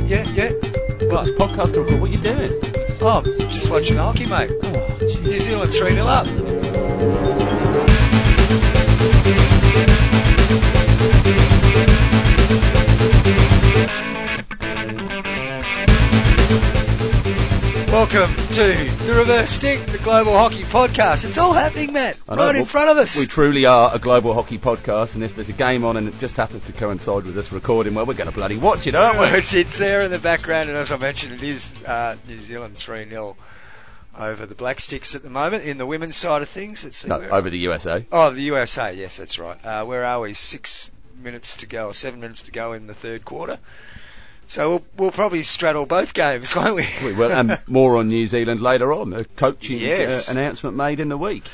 mate. Yeah, yeah. What? Podcast record. What are you doing? Oh, just watching hockey, mate. Oh, New Zealand 3 0 up. Welcome to the Reverse Stick, the Global Hockey Podcast. It's all happening, Matt, know, right in well, front of us. We truly are a global hockey podcast, and if there's a game on and it just happens to coincide with us recording, well, we're going to bloody watch it, aren't we? it's, it's there in the background, and as I mentioned, it is uh, New Zealand 3 0 over the Black Sticks at the moment. In the women's side of things, let's see. No, over the USA. Oh, the USA, yes, that's right. Uh, where are we? Six minutes to go, or seven minutes to go in the third quarter. So we'll, we'll probably straddle both games, won't we? We will, and more on New Zealand later on. A coaching Yes. uh, announcement made in the week.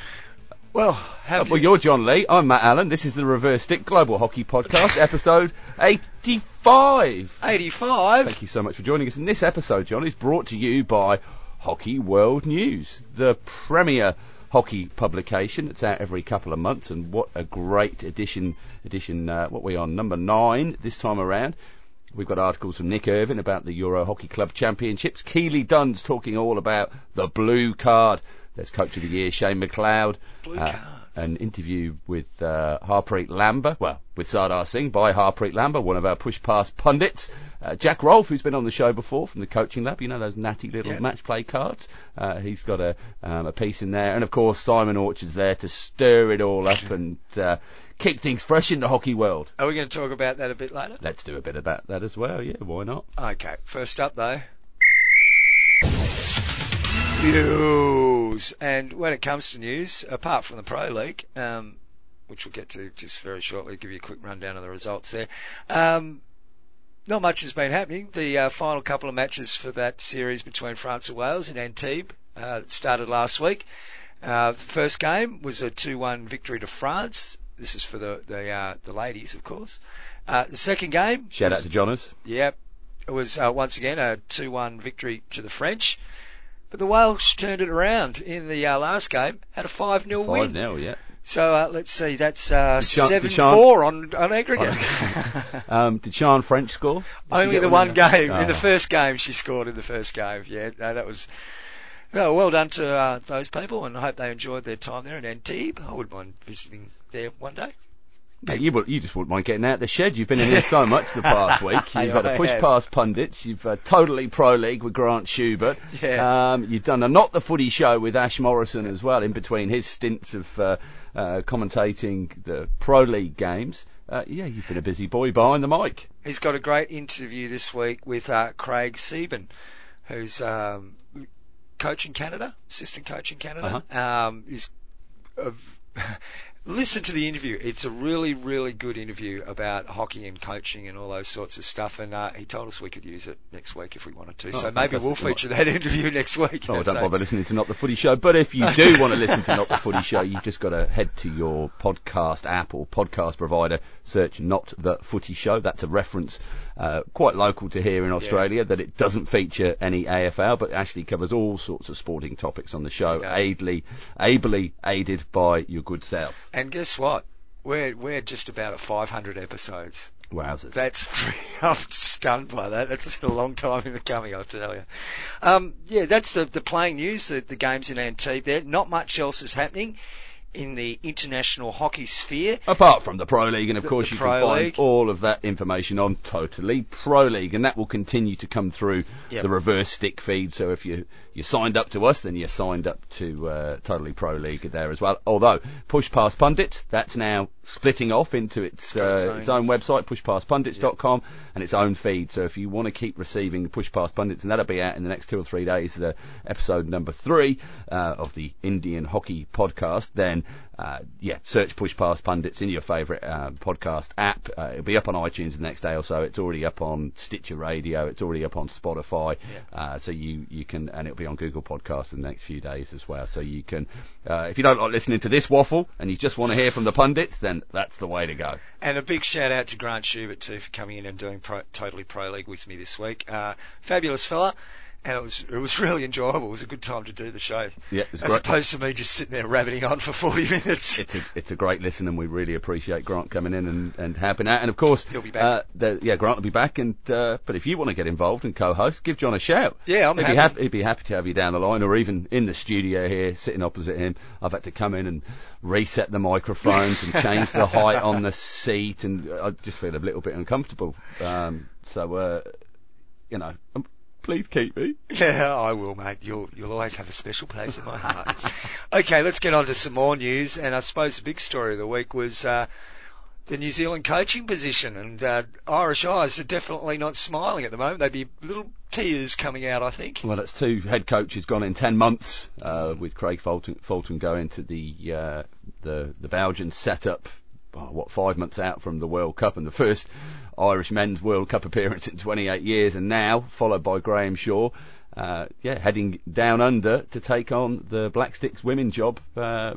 well, Uh, well, you- you're John Lee. I'm Matt Allen. This is the Reverse Stick Global Hockey Podcast, episode 85. 85. Thank you so much for joining us. And this episode, John, is brought to you by Hockey World News, the premier hockey publication. It's out every couple of months, and what a great edition! Edition, uh, what we on number nine this time around. We've got articles from Nick Irvin about the Euro Hockey Club Championships. Keely Dunn's talking all about the blue card. There's Coach of the Year Shane McLeod. Blue Uh, cards. An interview with uh, Harpreet Lamba, well, with Sardar Singh by Harpreet Lamba, one of our push past pundits. Uh, Jack Rolfe, who's been on the show before from the coaching lab, you know those natty little Yeah. match play cards. Uh, he's got a um, a piece in there, and of course Simon Orchard's there to stir it all up and uh, keep things fresh in the hockey world. Are we going to talk about that a bit later? Let's do a bit about that as well. Yeah, why not? Okay, first up though. News. And when it comes to news, apart from the Pro League, um, which we'll get to just very shortly, give you a quick rundown of the results there. Um, not much has been happening. The uh, final couple of matches for that series between France and Wales in Antibes uh, started last week. Uh, the first game was a 2-1 victory to France. This is for the the, uh, the ladies, of course. Uh, the second game, Shout was- out to Jonas. Yep. It was uh, once again a 2-1 victory to the French. But the Welsh turned it around in the uh, last game, had a 5-0 Five win. now, yeah. So uh, let's see, that's uh, Did Sian- did 7-4 on, on aggregate. Um, did Sian French score? Did Only the one one in there? game. In the Oh. first game, she scored in the first game. Yeah, no, that was... No, well done to uh, those people, and I hope they enjoyed their time there in Antibes. I wouldn't mind visiting there one day. You, would- you just wouldn't mind getting out the shed. You've been in here so much the past week. You've had a push past pundits. You've uh, totally pro league with Grant Schubert. Yeah. Um, you've done a not the footy show with Ash Morrison as well. In between his stints of uh, uh, commentating the pro league games. Uh, yeah, you've been a busy boy behind the mic. He's got a great interview this week with uh, Craig Sieben, who's um, coach in Canada, assistant coach in Canada. Um, he's uh, listen to the interview. It's a really, really good interview about hockey and coaching and all those sorts of stuff. And uh, he told us we could use it next week if we wanted to. Oh, so maybe we'll feature that interview next week. Oh, So- don't bother listening to Not the Footy Show. But if you do want to listen to Not the Footy Show, you've just got to head to your podcast app or podcast provider, search Not the Footy Show. That's a reference uh, quite local to here in Australia that it doesn't feature any AFL, but actually covers all sorts of sporting topics on the show, ably, ably aided by your good self. And guess what? We're we're just about at 500 episodes. Wowzers. That's I'm stunned by that. That's a long time in the coming, I'll tell you. Um, yeah, that's the the playing news. The, the games in Antibes. There, not much else is happening in the international hockey sphere. Apart from the Pro League, and of The- course the you Pro can find League. all of that information on Totally Pro League, and that will continue to come through Yep. the reverse stick feed. So if you you signed up to us, then you're signed up to uh, Totally Pro League there as well. Although Push Past Pundits, that's now splitting off into its uh, own- its own website, pushpastpundits.com, and its own feed. So if you want to keep receiving Push Past Pundits, and that'll be out in the next two or three days, the episode number three uh, of the Indian Hockey Podcast, then uh, yeah, search Push Past Pundits in your favourite uh, podcast app. Uh, it'll be up on iTunes the next day or so. It's already up on Stitcher Radio. It's already up on Spotify. Uh, so you, you can, and it'll be on Google Podcasts in the next few days as well. So you can, uh, if you don't like listening to this waffle and you just want to hear from the pundits, then that's the way to go. And a big shout out to Grant Schubert too for coming in and doing pro, totally pro league with me this week. Uh, fabulous fella. And it was it was really enjoyable. It was a good time to do the show. Yeah, it was as great. opposed to me just sitting there rabbiting on for 40 minutes. It's a, it's a great listen, and we really appreciate Grant coming in and, and helping out. And of course, He'll be back. Uh, the, yeah, Grant will be back. And uh, but if you want to get involved and co-host, give John a shout. Yeah, I'm he'd happy. Be happy. He'd be happy to have you down the line, or even in the studio here, sitting opposite him. I've had to come in and reset the microphones and change the height on the seat, and I just feel a little bit uncomfortable. Um, so, uh, you know, um, please keep me. Yeah, I will, mate. You'll you'll always have a special place in my heart. okay, let's get on to some more news. And I suppose the big story of the week was uh, the New Zealand coaching position. And uh, Irish eyes are definitely not smiling at the moment. They'd be little tears coming out, I think. Well, that's two head coaches gone in ten months, uh, with Craig Fulton, Fulton going to the uh, the the Belgian setup. Oh, what five months out from the World Cup and the first Irish men's World Cup appearance in 28 years, and now followed by Graham Shaw, uh, yeah, heading down under to take on the Black Sticks women job. Uh,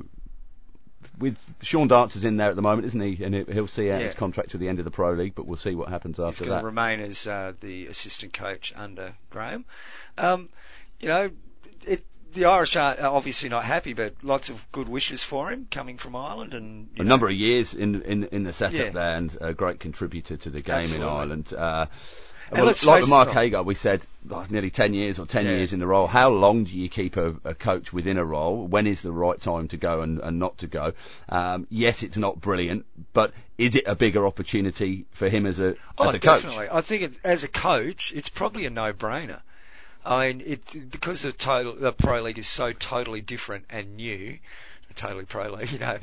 with Sean Dancer's in there at the moment, isn't he? And he'll see out Yeah. his contract to the end of the Pro League, but we'll see what happens after He's after going that. to remain as uh, the assistant coach under Graham. Um, you know, it, the Irish are obviously not happy, but lots of good wishes for him coming from Ireland and a know, number of years in in in the setup Yeah. there, and a great contributor to the game Absolutely. in Ireland. Uh, well, like Mark Hager, we said oh, nearly 10 years or 10 Yeah. years in the role. How long do you keep a, a coach within a role? When is the right time to go and, and not to go? Um, yes, it's not brilliant, but is it a bigger opportunity for him as a Oh, as a coach? definitely. I think it, as a coach, it's probably a no-brainer. I mean, it because the total the pro league is so totally different and new, totally pro league, you know.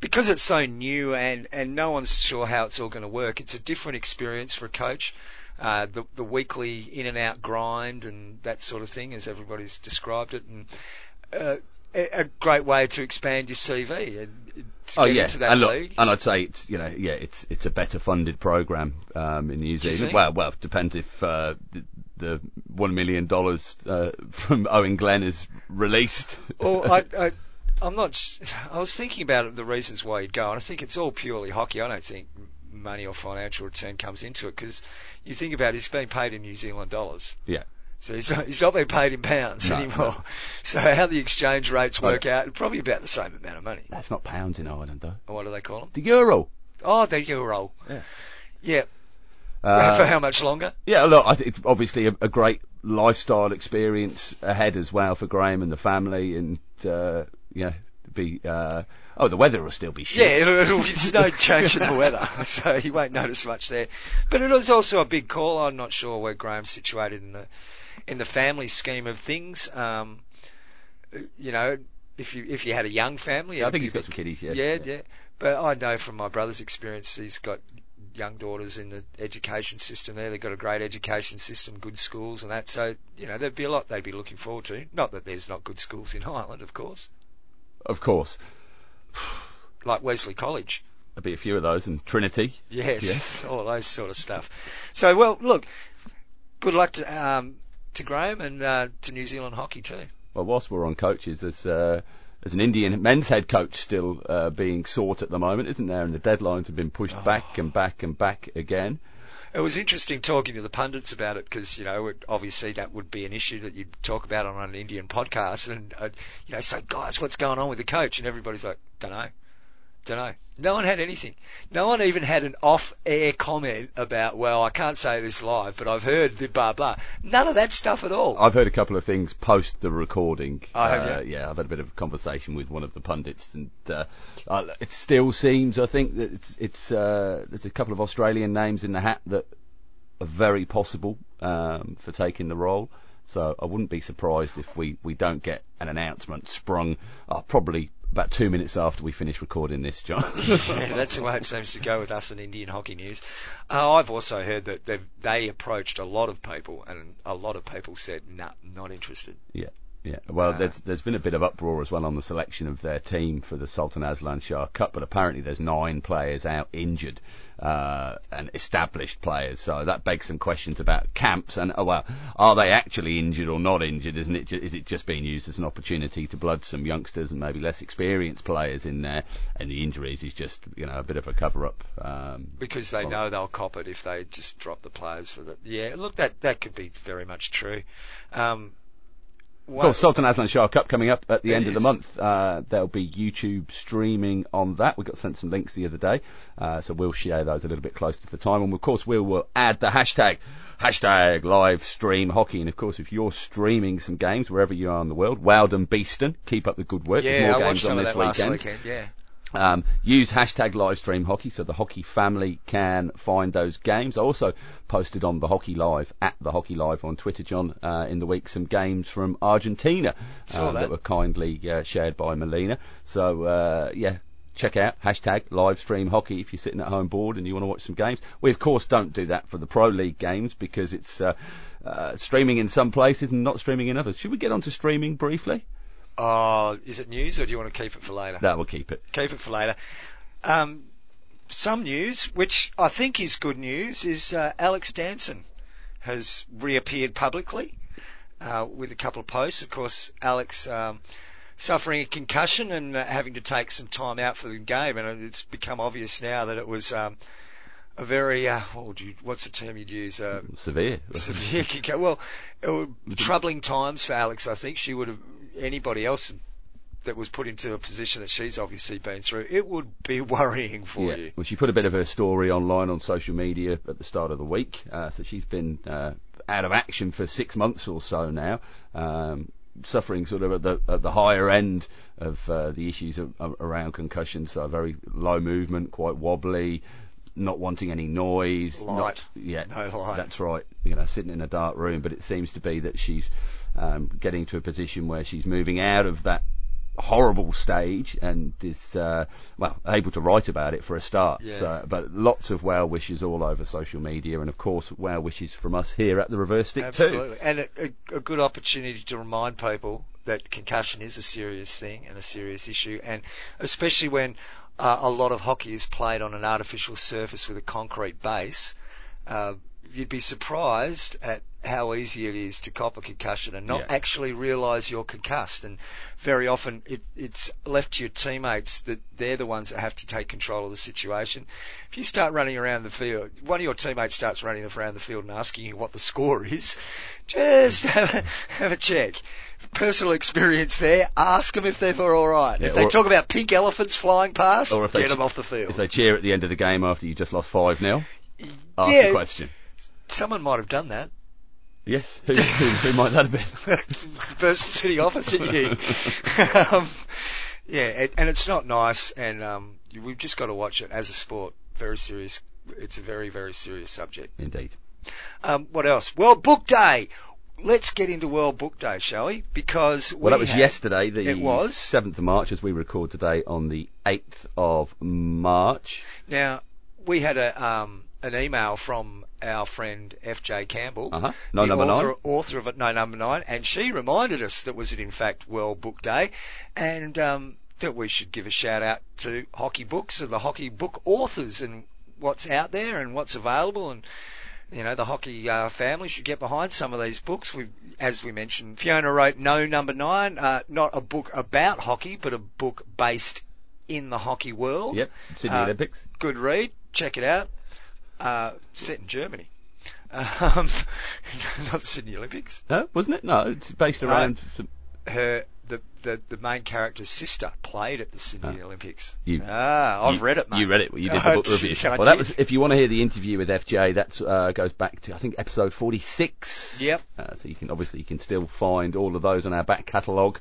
Because it's so new and, and no one's sure how it's all going to work, it's a different experience for a coach. Uh, the, the weekly in and out grind and that sort of thing, as everybody's described it, and uh, a, a great way to expand your CV and to Oh get yeah, into that and look, league. and I'd say it's you know yeah it's it's a better funded program um, in New Zealand. Well, well, depends if uh, the, one million dollars uh, from Owen Glenn is released. Well, I, I, I'm not. s- I was thinking about the reasons why he'd go, and I think it's all purely hockey. I don't think money or financial return comes into it because you think about it, he's being paid in New Zealand dollars. Yeah. So he's not, he's not being paid in pounds No, anymore. So how the exchange rates work Oh. out, probably about the same amount of money. That's not pounds in Ireland though. What do they call them? The euro. Oh, the euro. Yeah. Yeah. Uh, For how much longer? Yeah, look, I think it's obviously a, a great lifestyle experience ahead as well for Graham and the family, and uh, yeah, be uh, oh the weather will still be shit. Yeah, it'll, it'll, it's no change in the weather, so you won't notice much there. But it is also a big call. I'm not sure where Graham's situated in the in the family scheme of things. Um, you know, if you if you had a young family, Yeah, I think he's got big- some kiddies. Yeah, yeah, yeah. But I know from my brother's experience, he's got young daughters in the education system there. They've got a great education system, good schools and that. So, you know, there'd be a lot they'd be looking forward to. Not that there's not good schools in Ireland, of course. Of course, Like Wesley College. There'd be a few of those, and Trinity. Yes, Yes. all those sort of stuff. So, well, look, good luck to um, to Graham and uh, to New Zealand hockey too. Well, whilst we're on coaches, there's uh, there's an Indian men's head coach still uh, being sought at the moment, isn't there? And the deadlines have been pushed back and back and back again. It was interesting talking to the pundits about it because you know it, obviously that would be an issue that you'd talk about on an Indian podcast, and uh, you know, so guys, what's going on with the coach? And everybody's like, don't know, don't know. No one had anything. No one even had an off-air comment about, well, I can't say this live, but I've heard the blah blah. None of that stuff at all. I've heard a couple of things post the recording. I have uh, you? Yeah, I've had a bit of a conversation with one of the pundits, and uh, it still seems, I think, that it's, it's uh, there's a couple of Australian names in the hat that are very possible um, for taking the role. So I wouldn't be surprised if we, we don't get an announcement sprung uh, probably about two minutes after we finish recording this, John. yeah, that's the way it seems to go with us in Indian hockey news. Uh, I've also heard that they've, approached a lot of people, and a lot of people said, "Nah, not interested." yeah. Yeah, well, Uh, there's there's been a bit of uproar as well on the selection of their team for the Sultan Azlan Shah Cup, but apparently there's nine players out injured uh, and established players, so that begs some questions about camps and oh well, are they actually injured or not injured? Isn't it? Is it just being used as an opportunity to blood some youngsters and maybe less experienced players in there? And the injuries is just you know a bit of a cover up. Um, because they Well- know they'll cop it if they just drop the players for the. Yeah, look, that that could be very much true. Um, Of course, Sultan Azlan Shah Cup coming up at the end of the month. Uh, there'll be YouTube streaming on that. We got sent some links the other day, uh, so we'll share those a little bit closer to the time. And of course, we will add the hashtag hashtag live stream hockey. And of course, if you're streaming some games wherever you are in the world, Wowden Beeston, keep up the good work. There's yeah, more I games watched some on of this that last weekend. weekend. Yeah. Um, use hashtag livestream hockey so the hockey family can find those games. I also posted on the Hockey Live at the Hockey Live on Twitter, John, uh, in the week some games from Argentina uh, that. were kindly uh, shared by Melina. So uh, yeah. Check out hashtag live stream hockey if you're sitting at home bored and you want to watch some games. We of course don't do that for the Pro League games because it's uh, uh, streaming in some places and not streaming in others. Should we get on to streaming briefly? Oh, is it news or do you want to keep it for later? That will keep it. Keep it for later. Um, some news, which I think is good news, is uh, Alex Danson has reappeared publicly uh, with a couple of posts. Of course, Alex um, suffering a concussion and uh, having to take some time out for the game, and it's become obvious now that it was um, a very uh, what would you, what's the term you'd use? Uh, Severe. severe. Well, it were troubling times for Alex. I think she would have anybody else that was put into a position that she's obviously been through. It would be worrying for yeah. you. Well, she put a bit of her story online on social media at the start of the week. Uh, so she's been uh, out of action for six months or so now, um, suffering sort of at the at the higher end of uh, the issues of, of, around concussion. So very low movement, quite wobbly. Not wanting any noise, Light. Not, yeah, No light. that's right. You know, sitting in a dark room, but it seems to be that she's um, getting to a position where she's moving out of that horrible stage and is uh, well able to write about it for a start. Yeah. So, but lots of well wishes all over social media, and of course well wishes from us here at the Reverse Stick Absolutely, and a, a, a good opportunity to remind people that concussion is a serious thing and a serious issue, and especially when uh, a lot of hockey is played on an artificial surface with a concrete base. Uh, you'd be surprised at how easy it is to cop a concussion and not Yeah. actually realise you're concussed. And very often it, it's left to your teammates that they're the ones that have to take control of the situation. If you start running around the field, one of your teammates starts running around the field and asking you what the score is, just have a, have a check. Personal experience there. Ask them if they're all right. Yeah, if they talk about pink elephants flying past, Or if they get ch- them off the field. If they cheer at the end of the game after you just lost five 0 ask yeah, the question. Someone might have done that. Yes, who, who, who might that have been? the person sitting opposite you. um, yeah, and, and it's not nice, and um, you- we've just got to watch it as a sport. Very serious. It's a very, very serious subject. Indeed. Um, what else? World Book Day. Let's get into World Book Day, shall we? Because Well, that was had- yesterday, the It was. 7th of March, as we record today on the 8th of March. Now we had a um, an email from our friend F.J. Campbell, Uh-huh. No the number author, nine. author of it, No Number Nine, and she reminded us that was it in fact World Book Day, and um, that we should give a shout out to hockey books and the hockey book authors and what's out there and what's available and. You know, the hockey uh, family should get behind some of these books. We, as we mentioned, Fiona wrote No Number Nine, uh, not a book about hockey, but a book based in the hockey world. Yep, Sydney Uh, Olympics. Good read. Check it out. Uh, set in Germany. Um, not the Sydney Olympics. No, wasn't it? No, it's based Uh, around some. Her the, the the main character's sister played at the Sydney Ah. Olympics. You- ah, I've you, read it, mate. You read it. You did the book review. Well, that was. If you want to hear the interview with FJ, that uh, goes back to I think episode 46. Yep. Uh, so you can obviously you can still find all of those on our back catalogue.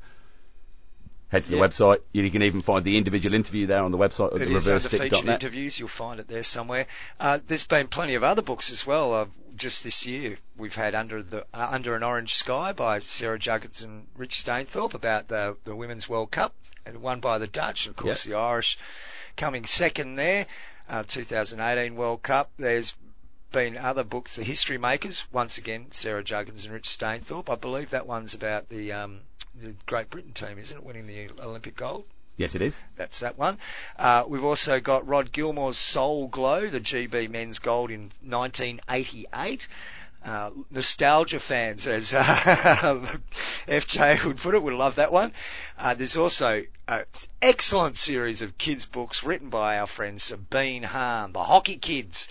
Head to the website. You can even find the individual interview there on the website of It the is under featured interviews. You'll find it there somewhere. Uh, there's been plenty of other books as well. Uh, just this year, we've had under the uh, Under an Orange Sky by Sarah Juggins and Rich Stainthorpe about the the Women's World Cup, and won by the Dutch. Of course, the Irish coming second there. Uh, 2018 World Cup. There's been other books, The History Makers. Once again, Sarah Juggins and Rich Stainthorpe. I believe that one's about the um, the Great Britain team, isn't it, winning the Olympic gold? Yes, it is. That's that one. Uh, we've also got Rod Gilmour's Soul Glow, the GB men's gold in 1988. Uh, nostalgia fans, as uh, FJ would put it, would love that one. Uh, there's also an excellent series of kids' books written by our friend Sabine Hahn, The Hockey Kids,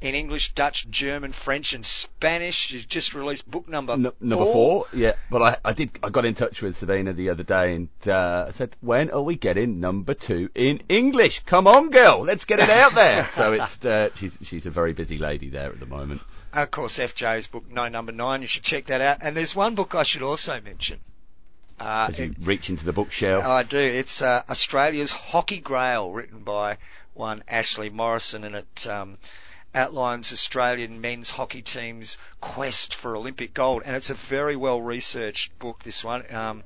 in English, Dutch, German, French, and Spanish. She's just released book number N- number four. Yeah, but I, I did. I got in touch with Sabina the other day and uh, I said, "When are we getting number two in English? Come on, girl, let's get it out there." so it's uh, she's she's a very busy lady there at the moment. Of course, FJ's book, No Number Nine. You should check that out. And there's one book I should also mention. Uh, As you it- reach into the bookshelf. I do. It's uh, Australia's Hockey Grail, written by one Ashley Morrison, and it um, outlines Australian men's hockey team's quest for Olympic gold. And it's a very well researched book. This one. Um,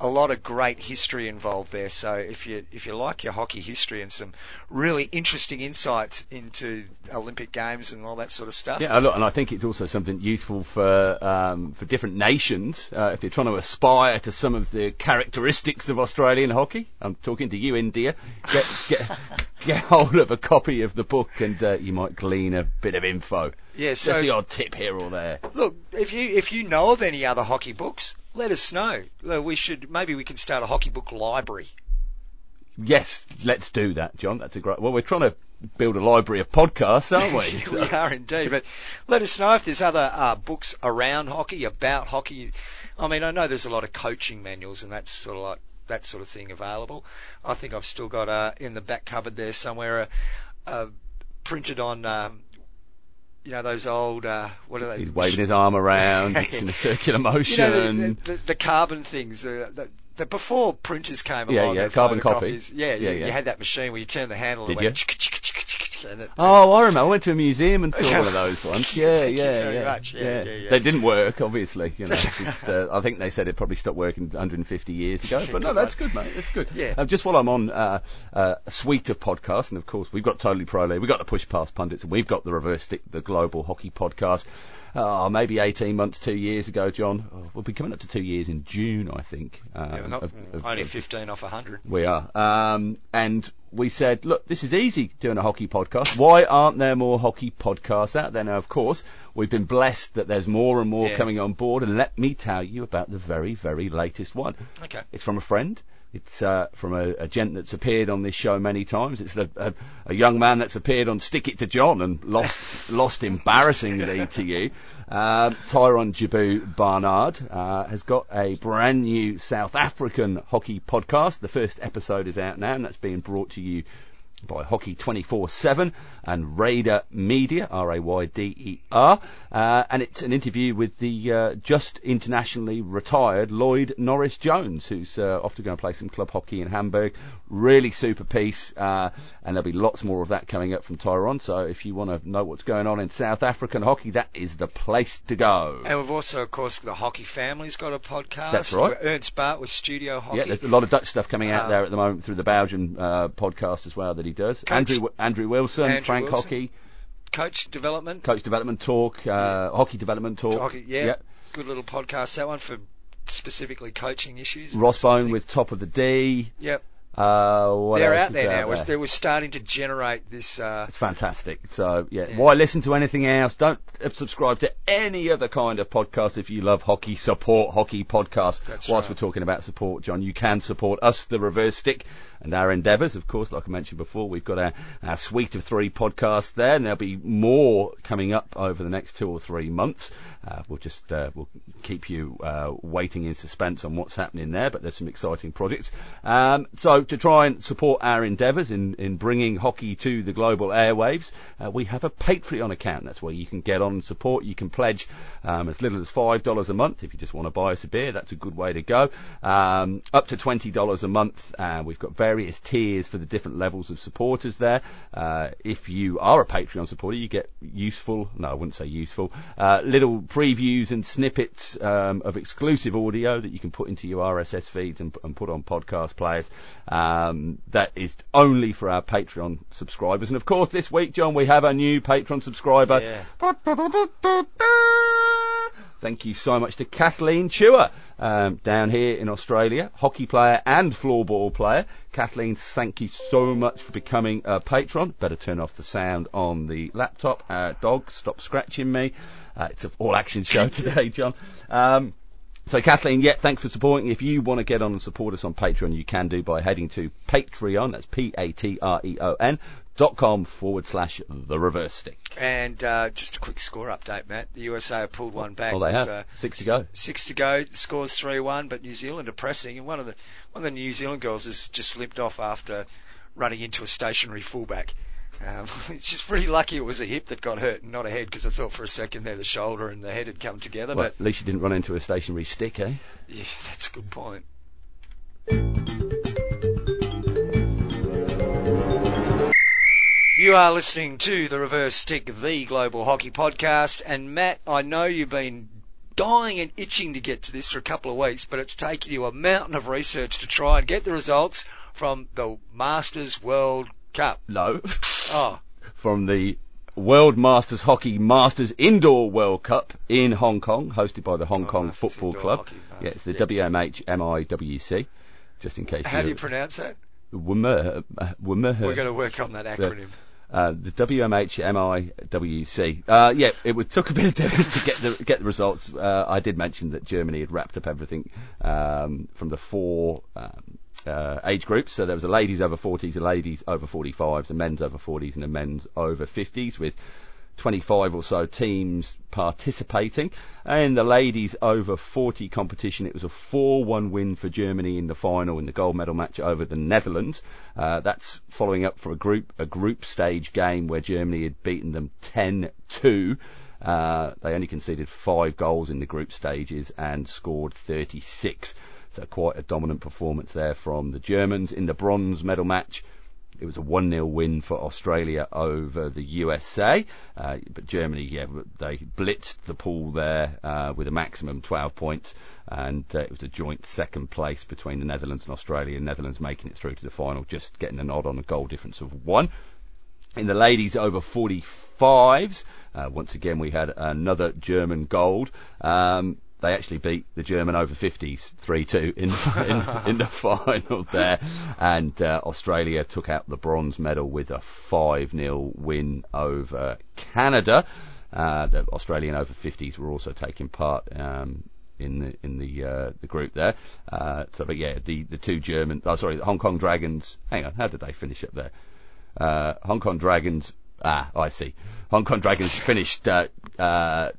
a lot of great history involved there. So if you if you like your hockey history and some really interesting insights into Olympic games and all that sort of stuff, Yeah, look, and I think it's also something useful for um, for different nations uh, if you're trying to aspire to some of the characteristics of Australian hockey. I'm talking to you, India. Get get get hold of a copy of the book, and uh, you might glean a bit of info. yeah. Just So the odd tip here or there. Look, if you if you know of any other hockey books, let us know. We should maybe we can start a hockey book library. Yes, let's do that, John. That's a great. Well, we're trying to build a library of podcasts, aren't we? we are indeed. But let us know if there's other uh, books around hockey, about hockey. I mean, I know there's a lot of coaching manuals and that's sort of like that sort of thing available. I think I've still got uh, in the back cupboard there somewhere, uh, uh, printed on. Um, you know those old uh, what are they? He's waving his arm around. It's in a circular you motion. know, the, the, the carbon things. Uh, the, the before printers came Yeah, along, yeah, carbon copy. Yeah, Yeah, you, yeah. you had that machine where you turn the handle Did and it you? And it, Oh, I remember. I went to a museum and saw one of those once. Yeah, yeah, yeah, much. Yeah, yeah, yeah. They didn't work, obviously. You know, just, uh, I think they said it probably stopped working 150 years ago. But no, that's good, mate. That's good. Yeah. Um, just while I'm on uh, uh, a suite of podcasts, and of course we've got Totally Pro League, we've got the Push Past Pundits, and we've got the Reverse Stick, the Global Hockey Podcast. Uh, maybe 18 months, two years ago, John. Oh, we'll be coming up to two years in June, I think. Um, yeah, not, of- of- only of- 15 off 100. we are. Um, and we said, look, this is easy doing a hockey podcast. Why aren't there more hockey podcasts out there? Now, of course, we've been blessed that there's more and more Yeah. coming on board. And let me tell you about the very, very latest one. Okay. It's from a friend. It's uh, from a, a gent that's appeared on this show many times. It's a, a, a young man that's appeared on Stick It to John and lost lost embarrassingly to you. Um, Tyron Jabu Barnard uh, has got a brand new South African hockey podcast. The first episode is out now, and that's being brought to you by Hockey 24-7 and Rayder Media, R-A-Y-D-E-R, uh, and it's an interview with the uh, just internationally retired Lloyd Norris Jones, who's uh, off to go and play some club hockey in Hamburg. Really super piece, uh, and there'll be lots more of that coming up from Tyrone. So if you want to know what's going on in South African hockey, that is the place to go. And we've also, of course, the Hockey Family's got a podcast. That's right. Ernst Baart with Studio Hockey. Yeah, there's a lot of Dutch stuff coming out Uh, there at the moment through the Belgian uh, podcast as well that he does. Coach- Andrew Andrew Wilson, Andrew Frank Wilson. Hockey, Coach Development. Coach Development Talk, uh, Hockey Development Talk. Hockey, yeah. Good little podcast. That one for specifically coaching issues. Ross Bone with Top of the D. Yep. Uh, what They're out there now. It was- there? They were starting to generate this. Uh, It's fantastic. So yeah, Yeah. why listen to anything else? Don't subscribe to any other kind of podcast if you love hockey. Support hockey podcast. That's Whilst right. we're talking about support, John, you can support us, the Reverse Stick, and our endeavours. Of course, like I mentioned before, we've got our, our suite of three podcasts there, and there'll be more coming up over the next two or three months. Uh, we'll just uh, we'll keep you uh, waiting in suspense on what's happening there, but there's some exciting projects. Um, so to try and support our endeavours in, in bringing hockey to the global airwaves, uh, we have a Patreon account. That's where you can get on and support. You can pledge um, as little as five dollars a month if you just want to buy us a beer. That's a good way to go. Um, up to twenty dollars a month. Uh, we've got various tiers for the different levels of supporters there. Uh, if you are a Patreon supporter, you get useful. No, I wouldn't say useful. Uh, little previews and snippets um, of exclusive audio that you can put into your RSS feeds and, and put on podcast players. Um, that is only for our Patreon subscribers. And of course, this week, John, we have a new Patreon subscriber. Yeah. Thank you so much to Kathleen Chewer um, down here in Australia, hockey player and floorball player. Kathleen, thank you so much for becoming a patron. Better turn off the sound on the laptop. Uh, dog, stop scratching me. Uh, it's an all action show today, John. Um, so Kathleen, yeah, thanks for supporting. If you want to get on and support us on Patreon, you can do by heading to Patreon, that's P-A-T-R-E-O-N, dot com forward slash the reverse stick. And uh, just a quick score update, Matt. The USA have pulled one back. Oh, they with, have. Uh, Six to go. Six to go. The score's three one, but New Zealand are pressing, and one of the one of the New Zealand girls has just limped off after running into a stationary fullback. Um, it's just pretty lucky it was a hip that got hurt and not a head because I thought for a second there the shoulder and the head had come together. Well, but at least she didn't run into a stationary stick, eh? yeah, that's a good point. You are listening to the Reverse Stick, the Global Hockey Podcast, and Matt, I know you've been dying and itching to get to this for a couple of weeks, but it's taken you a mountain of research to try and get the results from the Masters World Cup. No. Oh, From the World Masters Hockey Masters Indoor World Cup in Hong Kong, hosted by the Hong Oh, Kong Masters Football Indoor Club. Hockey Yeah, it's the Masters, WMH MIWC, just in case how do you you pronounce that? WMR, uh, WMR. We're going to work on that acronym. Uh, the WMHMIWC. Uh, yeah, it would, took a bit of doing to get the get the results. Uh, I did mention that Germany had wrapped up everything um, from the four um, uh, age groups. So there was a ladies over 40s, a ladies over 45s, a men's over 40s, and a men's over 50s with 25 or so teams participating. And the ladies over 40 competition, it was a 4-1 win for Germany in the final in the gold medal match over the Netherlands. Uh, that's following up for a group a group stage game where Germany had beaten them 10-2. Uh, they only conceded five goals in the group stages and scored 36. So quite a dominant performance there from the Germans in the bronze medal match. It was a 1-0 win for Australia over the USA, uh, but Germany, yeah, they blitzed the pool there uh, with a maximum 12 points, and uh, it was a joint second place between the Netherlands and Australia. The Netherlands making it through to the final, just getting a nod on a goal difference of one. In the ladies over 45s, uh, once again we had another German gold. Um, they actually beat the German over 50s 3-2 in, in, in the final there, and uh, Australia took out the bronze medal with a 5-0 win over Canada. Uh, the Australian over 50s were also taking part um, in the in the uh, the group there. Uh, so, but yeah, the the two German, oh sorry, the Hong Kong Dragons. Hang on, how did they finish up there? Uh, Hong Kong Dragons. Ah, I see. Hong Kong Dragons finished uh, uh,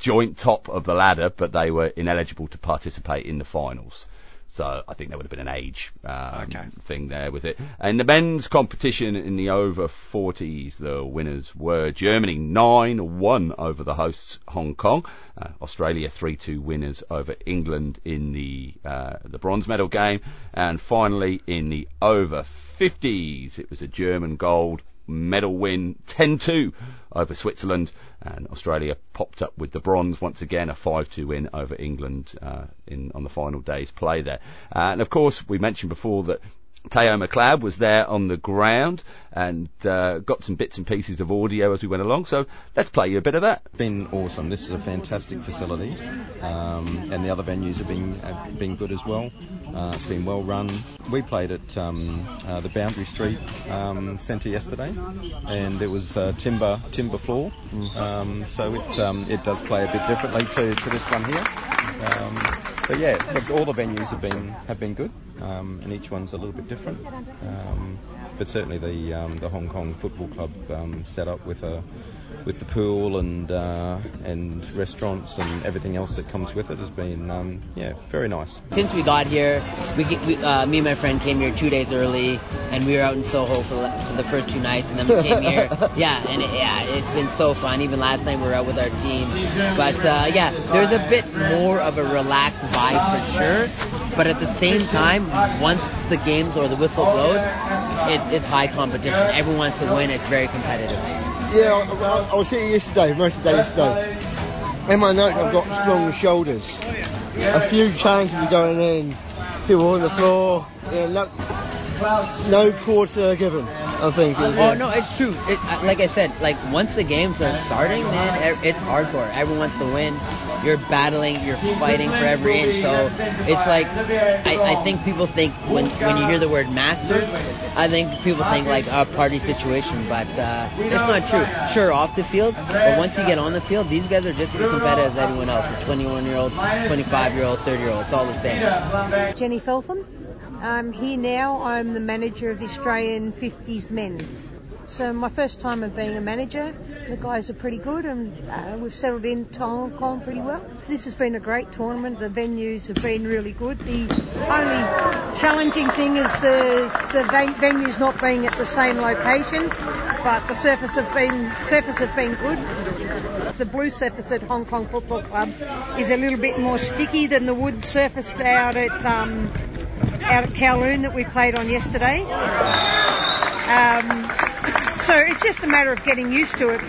joint top of the ladder, but they were ineligible to participate in the finals. So I think there would have been an age um, Okay. thing there with it. And the men's competition in the over 40s, the winners were Germany 9-1 over the hosts Hong Kong, uh, Australia 3-2 winners over England in the uh, the bronze medal game, and finally in the over 50s, it was a German gold medal win 10-2 over Switzerland. And Australia popped up with the bronze once again a 5-2 win over England uh, in on the final day's play there. Uh, and of course we mentioned before that Teo McLeod was there on the ground and uh, got some bits and pieces of audio as we went along so let's play you a bit of that been awesome. This is a fantastic facility, um, and the other venues have been have been good as well. Uh, it's been well run. We played at um, uh, the Boundary Street um, Centre yesterday, and it was uh, timber timber floor, um, so it um, it does play a bit differently to, to this one here. But yeah, look, all the venues have been have been good, um, and each one's a little bit different. Um, but certainly the um, the Hong Kong Football Club um, set up with a with the pool and uh, and restaurants and everything else that comes with it has been um, yeah very nice. Since we got here, we, get- we uh, me and my friend came here two days early, and we were out in Soho for, the- for the first two nights, and then we came here. Yeah, and it, yeah, it's been so fun. Even last night we were out with our team, but uh, yeah, there's a bit more of a relaxed vibe for sure. But at the same time, once the games or the whistle blows, it, it's high competition. Everyone wants to win. It's very competitive. Yeah, I, I, was here yesterday, most of the day yesterday. In my note, I've got strong shoulders. A few chances are going in. People on the floor. Yeah, no, no quarter given. I think. It was, Oh no, it's true. It, like I said, like once the games are starting, man, it's hardcore. Everyone wants to win. You're battling, you're fighting for every inch. So it's like I, I think people think when when you hear the word masters, I think people think like a party situation, but uh, it's not true. Sure, off the field, but once you get on the field, these guys are just as competitive as anyone else. A 21 year old, 25 year old, 30 year old, it's all the same. Jenny Feltham. I'm here now. I'm the manager of the Australian 50s men. It's uh, my first time of being a manager. The guys are pretty good and uh, we've settled in Hong Kong pretty well. This has been a great tournament. The venues have been really good. The only challenging thing is the, the venues not being at the same location, but the surface have been, surface have been good the blue surface at Hong Kong Football Club is a little bit more sticky than the wood surface out at um, out at Kowloon that we played on yesterday. Um, so it's just a matter of getting used to it.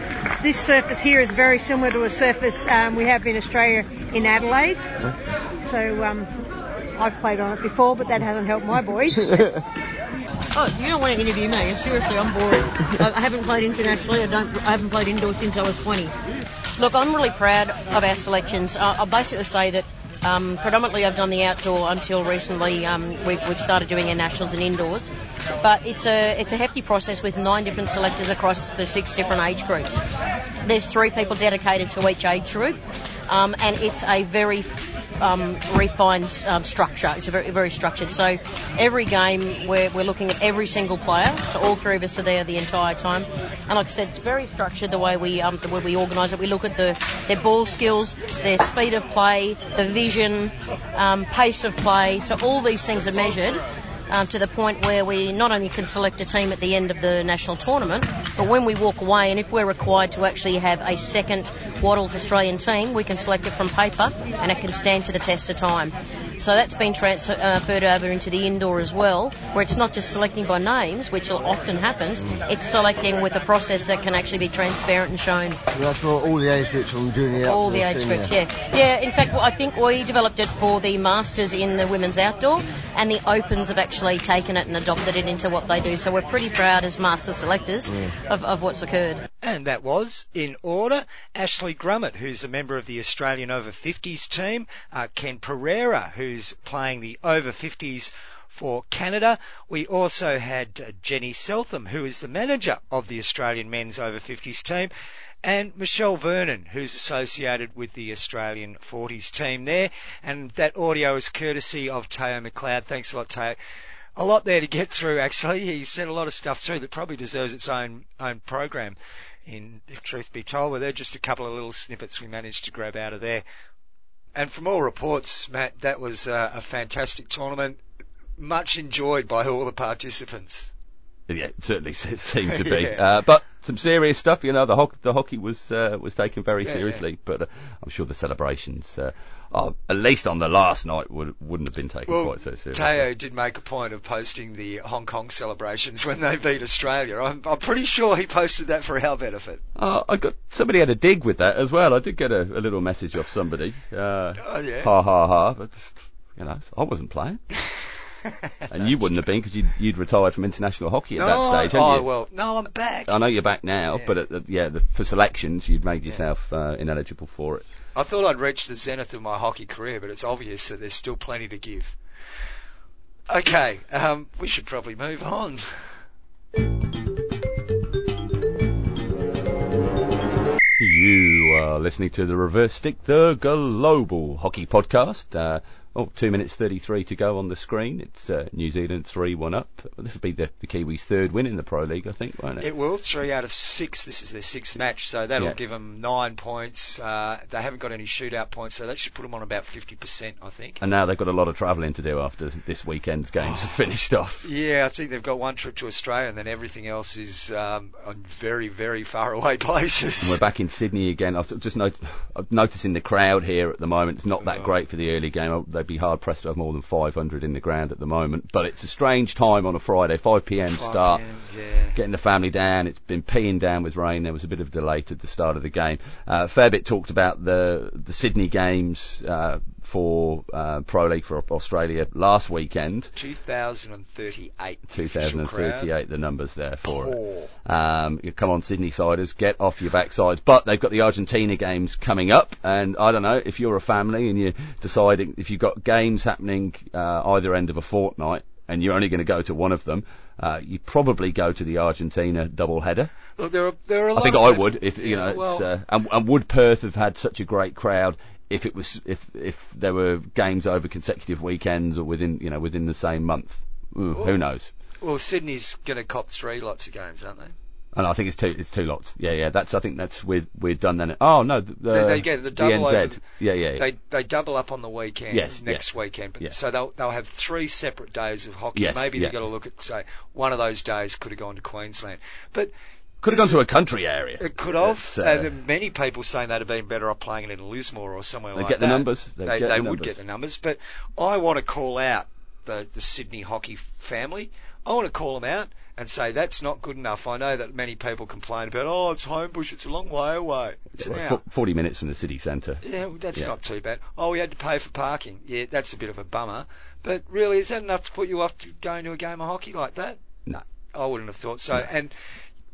This surface here is very similar to a surface um, we have in Australia in Adelaide. So um, I've played on it before, but that hasn't helped my boys. Oh, you don't want to interview me. Seriously, I'm bored. I haven't played internationally. I don't. I haven't played indoors since I was 20. Look, I'm really proud of our selections. I'll basically say that um, predominantly, I've done the outdoor until recently. Um, we've, we've, started doing our nationals and indoors, but it's a it's a hefty process with nine different selectors across the six different age groups. There's three people dedicated to each age group, um, and it's a very um, refined um, structure. It's a very, very structured. So every game we're, we're looking at every single player. So all three of us are there the entire time. And like I said, it's very structured the way we um, the way we organise it. We look at the their ball skills, their speed of play, the vision, um, pace of play. So all these things are measured um, to the point where we not only can select a team at the end of the national tournament, but when we walk away and if we're required to actually have a second Waddles Australian team, we can select it from paper and it can stand to the test of time. So that's been transferred uh, over into the indoor as well, where it's not just selecting by names, which often happens, it's selecting with a process that can actually be transparent and shown. Well, that's for all the age groups we're doing the All the age groups, yeah. Yeah, in fact, I think we developed it for the Masters in the women's outdoor, and the Opens have actually taken it and adopted it into what they do. So we're pretty proud as master selectors yeah. of, of what's occurred. And that was, in order, Ashley Grummett, who's a member of the Australian over 50s team, uh, Ken Pereira, who's playing the over 50s for Canada. We also had uh, Jenny Seltham, who is the manager of the Australian men's over 50s team, and Michelle Vernon, who's associated with the Australian 40s team there. And that audio is courtesy of Teo McLeod. Thanks a lot, Teo. A lot there to get through, actually. He sent a lot of stuff through that probably deserves its own own program in if truth be told. Well, they're just a couple of little snippets we managed to grab out of there. And from all reports, Matt, that was uh, a fantastic tournament, much enjoyed by all the participants. Yeah, it certainly seemed to be. yeah. uh, but some serious stuff, you know. The, ho- the hockey was uh, was taken very yeah, seriously, yeah. but uh, I'm sure the celebrations, uh, are, at least on the last night, would, wouldn't have been taken well, quite so seriously. Teo did make a point of posting the Hong Kong celebrations when they beat Australia. I'm, I'm pretty sure he posted that for our benefit. Uh, I got somebody had a dig with that as well. I did get a, a little message off somebody. Uh, oh yeah. Ha ha ha! But you know, I wasn't playing. and you wouldn't have been because you'd, you'd, retired from international hockey at no, that stage, oh, you? Oh, well, no, I'm back. I know you're back now, yeah. but at the, yeah, the, for selections, you'd made yourself yeah. uh, ineligible for it. I thought I'd reached the zenith of my hockey career, but it's obvious that there's still plenty to give. Okay, um, we should probably move on. You are listening to the Reverse Stick, the global hockey podcast. Uh, Oh, two minutes 33 to go on the screen. It's uh, New Zealand 3 1 up. This will be the, the Kiwis' third win in the Pro League, I think, won't it? It will. Three out of six. This is their sixth match, so that'll yeah. give them nine points. Uh, they haven't got any shootout points, so that should put them on about 50%, I think. And now they've got a lot of travelling to do after this weekend's games are finished off. Yeah, I think they've got one trip to Australia, and then everything else is um, on very, very far away places. And we're back in Sydney again. I've just not- I'm noticing the crowd here at the moment. It's not that oh. great for the early game. They'd be hard pressed to have more than 500 in the ground at the moment. But it's a strange time on a Friday, 5 p.m. 5 start. Yeah. getting the family down. It's been peeing down with rain. There was a bit of delay to the start of the game. Uh, fair bit talked about the the Sydney games uh, for uh, Pro League for Australia last weekend. 2038. the official crowd. 2038, the numbers there for it. Um, come on, Sydney siders, get off your backsides. But they've got the Argentina games coming up, and I don't know if you're a family and you're deciding if you've got games happening uh, either end of a fortnight, and you're only going to go to one of them, uh, you probably go to the Argentina double header. Look, there are there are a I think I would if you know. Well, it's, uh, and, and would Perth have had such a great crowd if it was if if there were games over consecutive weekends or within you know within the same month? Ooh, who knows? well, Sydney's going to cop three lots of games, aren't they? And I think it's two. It's two lots. Yeah, yeah. That's. I think that's we're we're done then. Oh no, the, the, They- they get the double NZ. over- yeah, yeah. yeah. They they double up on the weekend Yes, next weekend, but Yeah. so they'll they'll have three separate days of hockey. Yes, Maybe yeah. they've got to look at say one of those days could have gone to Queensland, but Could have gone to a country area. It could have. Uh, and many people saying they'd have been better off playing it in Lismore or somewhere They'd like get the that. numbers. They'd They, get they the would numbers. get the numbers. But I want to call out the, the Sydney hockey family. I want to call them out and say that's not good enough. I know that many people complain about, oh, it's Homebush, it's a long way away. It's an Well, Forty minutes from the city centre. Yeah, well, that's Yeah. not too bad. Oh, we had to pay for parking. Yeah, that's a bit of a bummer. But really, is that enough to put you off to going to a game of hockey like that? No. I wouldn't have thought so. And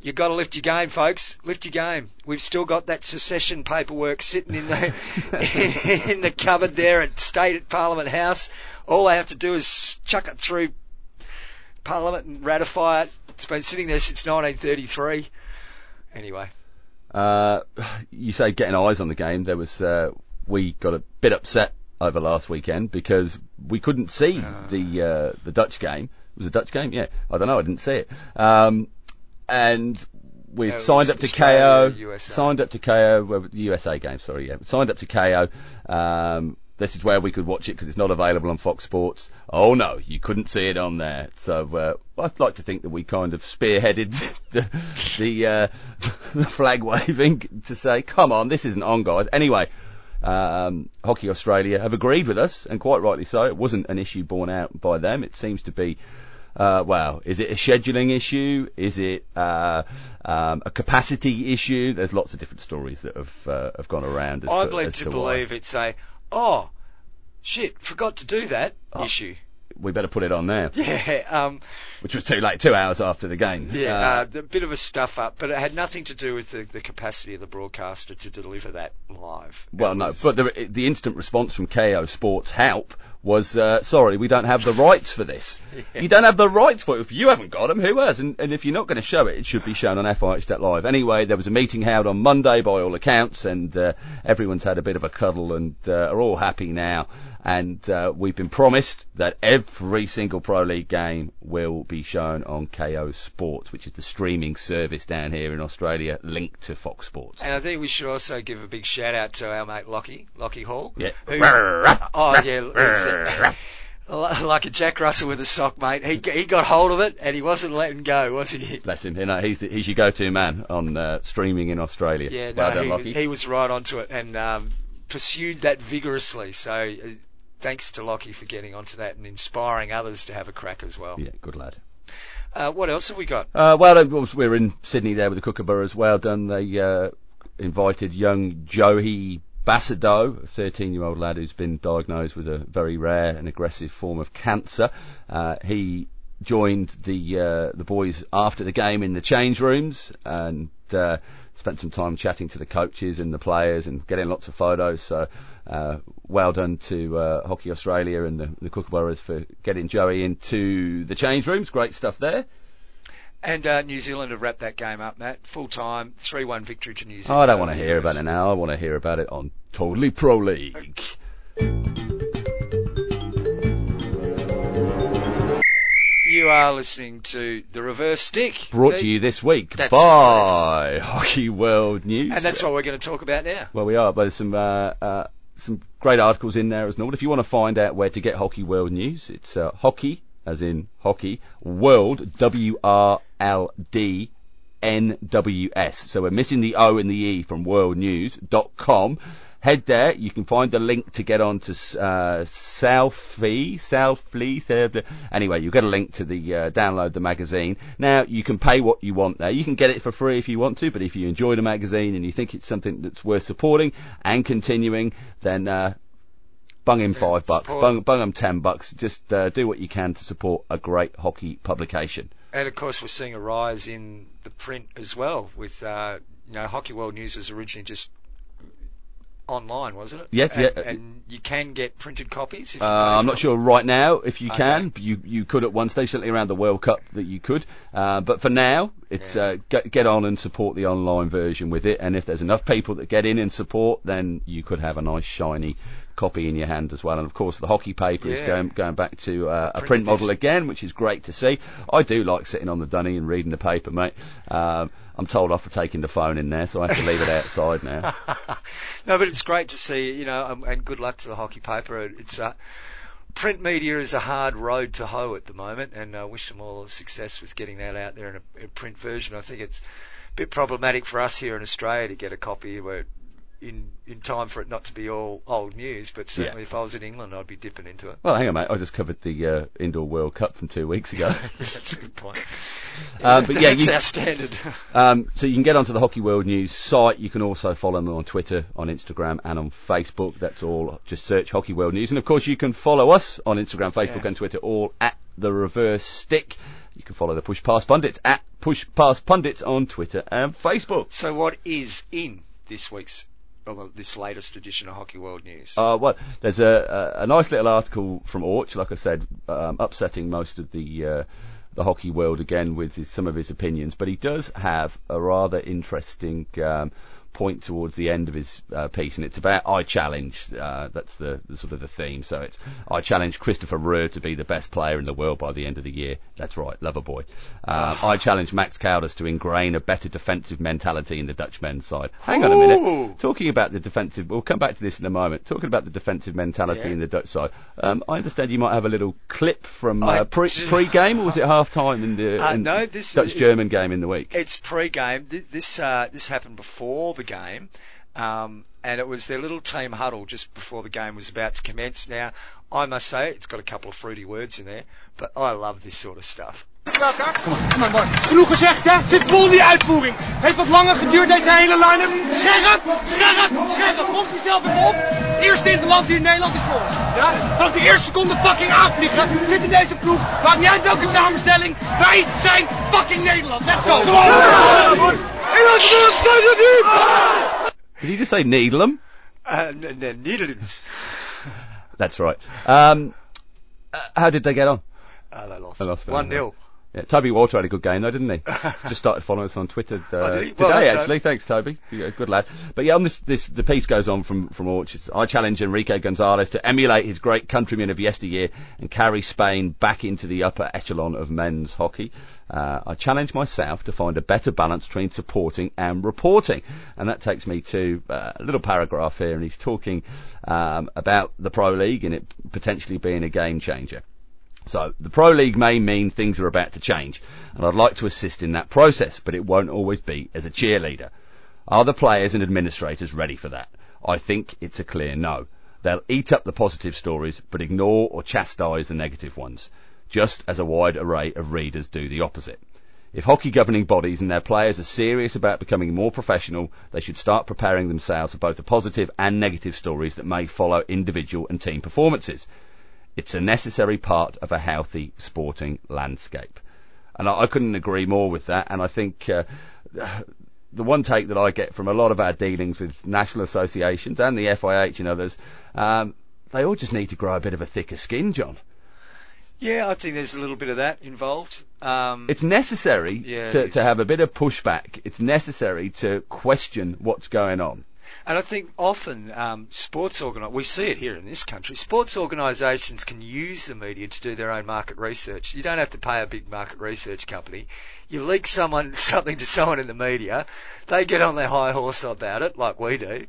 you got to lift your game, folks. Lift your game. We've still got that secession paperwork sitting in the in the cupboard there at State at Parliament House. All they have to do is chuck it through Parliament and ratify it. It's been sitting there since 1933. Anyway, Uh, you say getting eyes on the game. There was uh, we got a bit upset over last weekend because we couldn't see the uh, the Dutch game. It Was a Dutch game? Yeah, I don't know. I didn't see it. Um, and we've signed up to Australia, Kayo. USA. Signed up to Kayo. Well, the USA game. Sorry, yeah. Signed up to Kayo. Um, this is where we could watch it because it's not available on Fox Sports. Oh no, you couldn't see it on there. So uh, I'd like to think that we kind of spearheaded the the, uh, the flag waving to say, come on, this isn't on, guys. Anyway, um, Hockey Australia have agreed with us, and quite rightly so. It wasn't an issue borne out by them. It seems to be. Uh, well, is it a scheduling issue? Is it uh, um, a capacity issue? There's lots of different stories that have uh, have gone around. As I'm to, led to to believe it's a, oh, shit, forgot to do that Oh. issue. we better put it on now, Yeah, um, which was too late, two hours after the game. yeah, Uh, uh, a bit of a stuff up, but it had nothing to do with the, the capacity of the broadcaster to deliver that live. well, no, but the, the instant response from Kayo Sports Help was, uh, sorry, we don't have the rights for this. You don't have the rights for it. If you haven't got them, who has? And, and if you're not going to show it, it should be shown on FIH Live. Anyway, there was a meeting held on Monday by all accounts, and uh, everyone's had a bit of a cuddle and uh, are all happy now. And uh, we've been promised that every single Pro League game will be shown on Kayo Sports, which is the streaming service down here in Australia linked to Fox Sports. And I think we should also give a big shout out to our mate Lockie, Lockie Hall. Yeah. Who, oh yeah, like a Jack Russell with a sock, mate. He he got hold of it and he wasn't letting go, was he? Bless him. You know, he's the, he's your go-to man on uh, streaming in Australia. Yeah, well no, done, he, he was right onto it and um, pursued that vigorously. So uh, thanks to Lockie for getting onto that and inspiring others to have a crack as well. Yeah, good lad. Uh, what else have we got? Uh, well, we're in Sydney there with the Kookaburras. Well done. They uh, invited young Joey Bassado, a 13-year-old lad who's been diagnosed with a very rare and aggressive form of cancer. Uh, he joined the uh, the boys after the game in the change rooms and uh, spent some time chatting to the coaches and the players and getting lots of photos. So uh, well done to uh, Hockey Australia and the, the Kookaburras for getting Joey into the change rooms. Great stuff there. And uh, New Zealand have wrapped that game up, Matt. Full time, 3 1 victory to New Zealand. I don't want to hear about it now. I want to hear about it on Totally Pro League. You are listening to The Reverse Stick. Brought to you this week by Hockey World News. And that's what we're going to talk about now. Well, we are, but there's some uh, uh, some great articles in there as well. If you want to find out where to get Hockey World News, it's uh, Hockey, as in hockey, World W R L D N W S. So we're missing the O and the E from worldnews.com. head there. You can find the link to get on to uh, Selfie, Selfie. Anyway, you'll get a link to the uh, download the magazine. Now you can pay what you want there. You can get it for free if you want to, but if you enjoy the magazine and you think it's something that's worth supporting and continuing, then uh, bung him five bucks, support. bung, bung him ten bucks. Just uh, do what you can to support a great hockey publication. And of course, we're seeing a rise in the print as well. With uh, you know, Hockey World News was originally just online, wasn't it? Yes, and, yeah. And you can get printed copies. If you Uh, I'm not sure right now if you Okay. can. but You you could at one stage, certainly around the World Cup, that you could. Uh, but for now, it's Yeah. uh, get, get on and support the online version with it. And if there's enough people that get in and support, then you could have a nice shiny copy in your hand as well. And of course, the hockey paper is going going back to uh, a Print model again, which is great to see. I do like sitting on the dunny and reading the paper, mate. Um, I'm told off for taking the phone in there, so I have to leave it outside now. no, but it's great to see, you know, and good luck to the hockey paper. It's uh, print media is a hard road to hoe at the moment, and I wish them all success with getting that out there in a, in print version. I think it's a bit problematic for us here in Australia to get a copy where in in time for it not to be all old news, but certainly if I was in England, I'd be dipping into it. Well, hang on, mate. I just covered the uh, indoor World Cup from two weeks ago. That's a good point. Um, but yeah, that's you- our standard. Um, so you can get onto the Hockey World News site. You can also follow them on Twitter, on Instagram, and on Facebook. That's all. Just search Hockey World News, and of course you can follow us on Instagram, Facebook, Yeah. and Twitter, all at the Reverse Stick. You can follow the Push Past Pundits at Push Past Pundits on Twitter and Facebook. so, what is in this week's, this latest edition of Hockey World News? Uh, well, there's a, a, a nice little article from Orch, like I said, um, upsetting most of the uh, the hockey world again with his, some of his opinions, but he does have a rather interesting um, point towards the end of his uh, piece, and it's about I challenge. Uh, that's the, the sort of the theme. So it's I challenge Christopher Ruhr to be the best player in the world by the end of the year. That's right, lover boy. Uh, I challenge Max Caldas to ingrain a better defensive mentality in the Dutch men's side. Hang on a minute. Talking about the defensive, we'll come back to this in a moment. Talking about the defensive mentality Yeah. in the Dutch side, um, I understand you might have a little clip from uh, pre do. pre-game, or was it half-time in the Uh, in no, this- Dutch German game in the week? It's pre-game. This uh, this happened before the game, um, and it was their little team huddle just before the game was about to commence. Now, I must say, it's got a couple of fruity words in there, but I love this sort of stuff. Kom maar, Bart. Genoeg gezegd, hè? Zit vol in die uitvoering. Heeft wat langer geduurd, deze hele line-up. Scherp, scherp, scherp. Komt jezelf even op. Eerste interland hier in Nederland is voor ons. Ja? Vanaf de eerste seconde fucking aanvliegen zit in deze ploeg. Maakt niet uit welke samenstelling. Wij zijn fucking Nederland. Let's go. Did you just say Needlem? Uh, n- n-. That's right. Um, uh, how did they get on? Uh, they lost. They lost, 1 0. Yeah, Toby Walter had a good game though, didn't he? Just started following us on Twitter uh, Oh, today, Well actually. Thanks, Toby. Yeah, good lad. But yeah, on this, this the piece goes on from from Orchards. I challenge Enrique Gonzalez to emulate his great countrymen of yesteryear and carry Spain back into the upper echelon of men's hockey. Uh, I challenge myself to find a better balance between supporting and reporting, and that takes me to uh, a little paragraph here, and he's talking um, about the Pro League and it potentially being a game changer. So the Pro League may mean things are about to change, and I'd like to assist in that process, but it won't always be as a cheerleader. Are the players and administrators ready for that? I think it's a clear no. They'll eat up the positive stories, but ignore or chastise the negative ones, just as a wide array of readers do the opposite. If hockey governing bodies and their players are serious about becoming more professional, they should start preparing themselves for both the positive and negative stories that may follow individual and team performances. It's a necessary part of a healthy sporting landscape. And I, I couldn't agree more with that. And I think uh, the one take that I get from a lot of our dealings with national associations and the FIH and others, um, they all just need to grow a bit of a thicker skin, John. Yeah, I think there's a little bit of that involved. Um, It's necessary Yeah, to, to have a bit of pushback. It's necessary to question what's going on. And I think often um, sports organi we see it here in this country. Sports organisations can use the media to do their own market research. You don't have to pay a big market research company. You leak someone something to someone in the media, they get on their high horse about it, like we do,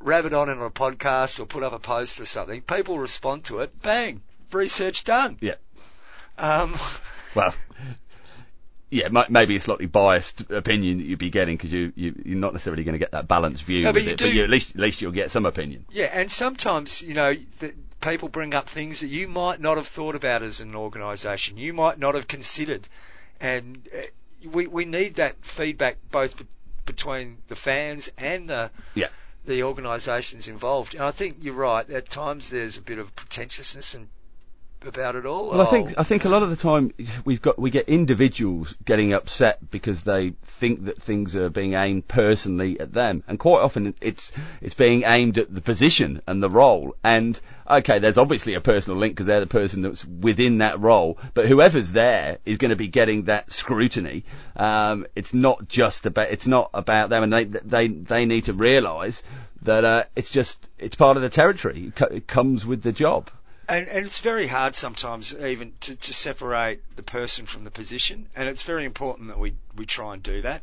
rab it on in a podcast or put up a post or something. People respond to it. Bang, research done. Yeah. Um, Well, yeah, maybe a slightly biased opinion that you'd be getting because you, you you're not necessarily going to get that balanced view No, but with you it, do- but you, at least at least you'll get some opinion. Yeah, and sometimes, you know, the, people bring up things that you might not have thought about as an organisation, you might not have considered. And uh, we, we need that feedback both be- between the fans and the, Yeah. the organisations involved. And I think you're right, at times there's a bit of pretentiousness and about it all. Well, I think Oh, I think a lot of the time we've got we get individuals getting upset because they think that things are being aimed personally at them, and quite often it's it's being aimed at the position and the role. And okay, there's obviously a personal link because they're the person that's within that role, but whoever's there is going to be getting that scrutiny. Um, it's not just about it's not about them, and they they they need to realise that uh, it's just it's part of the territory. It, co- it comes with the job. And, and it's very hard sometimes even to, to separate the person from the position, and it's very important that we, we try and do that.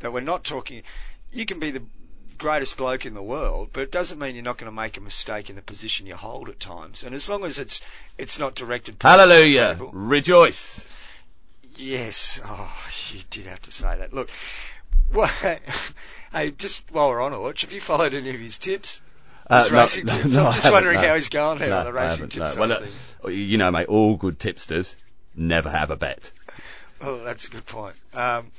That we're not talking. You can be the greatest bloke in the world, but it doesn't mean you're not going to make a mistake in the position you hold at times. And as long as it's it's not directed. Hallelujah! people- Rejoice. Yes. Oh, you did have to say that. Look, well, hey, just while we're on Orch, have you followed any of his tips? Uh, no, racing no, tips. no, I'm just wondering how he's gone there No, on the racing tips. Well, look, you know, mate, all good tipsters never have a bet. Oh, that's a good point. Um,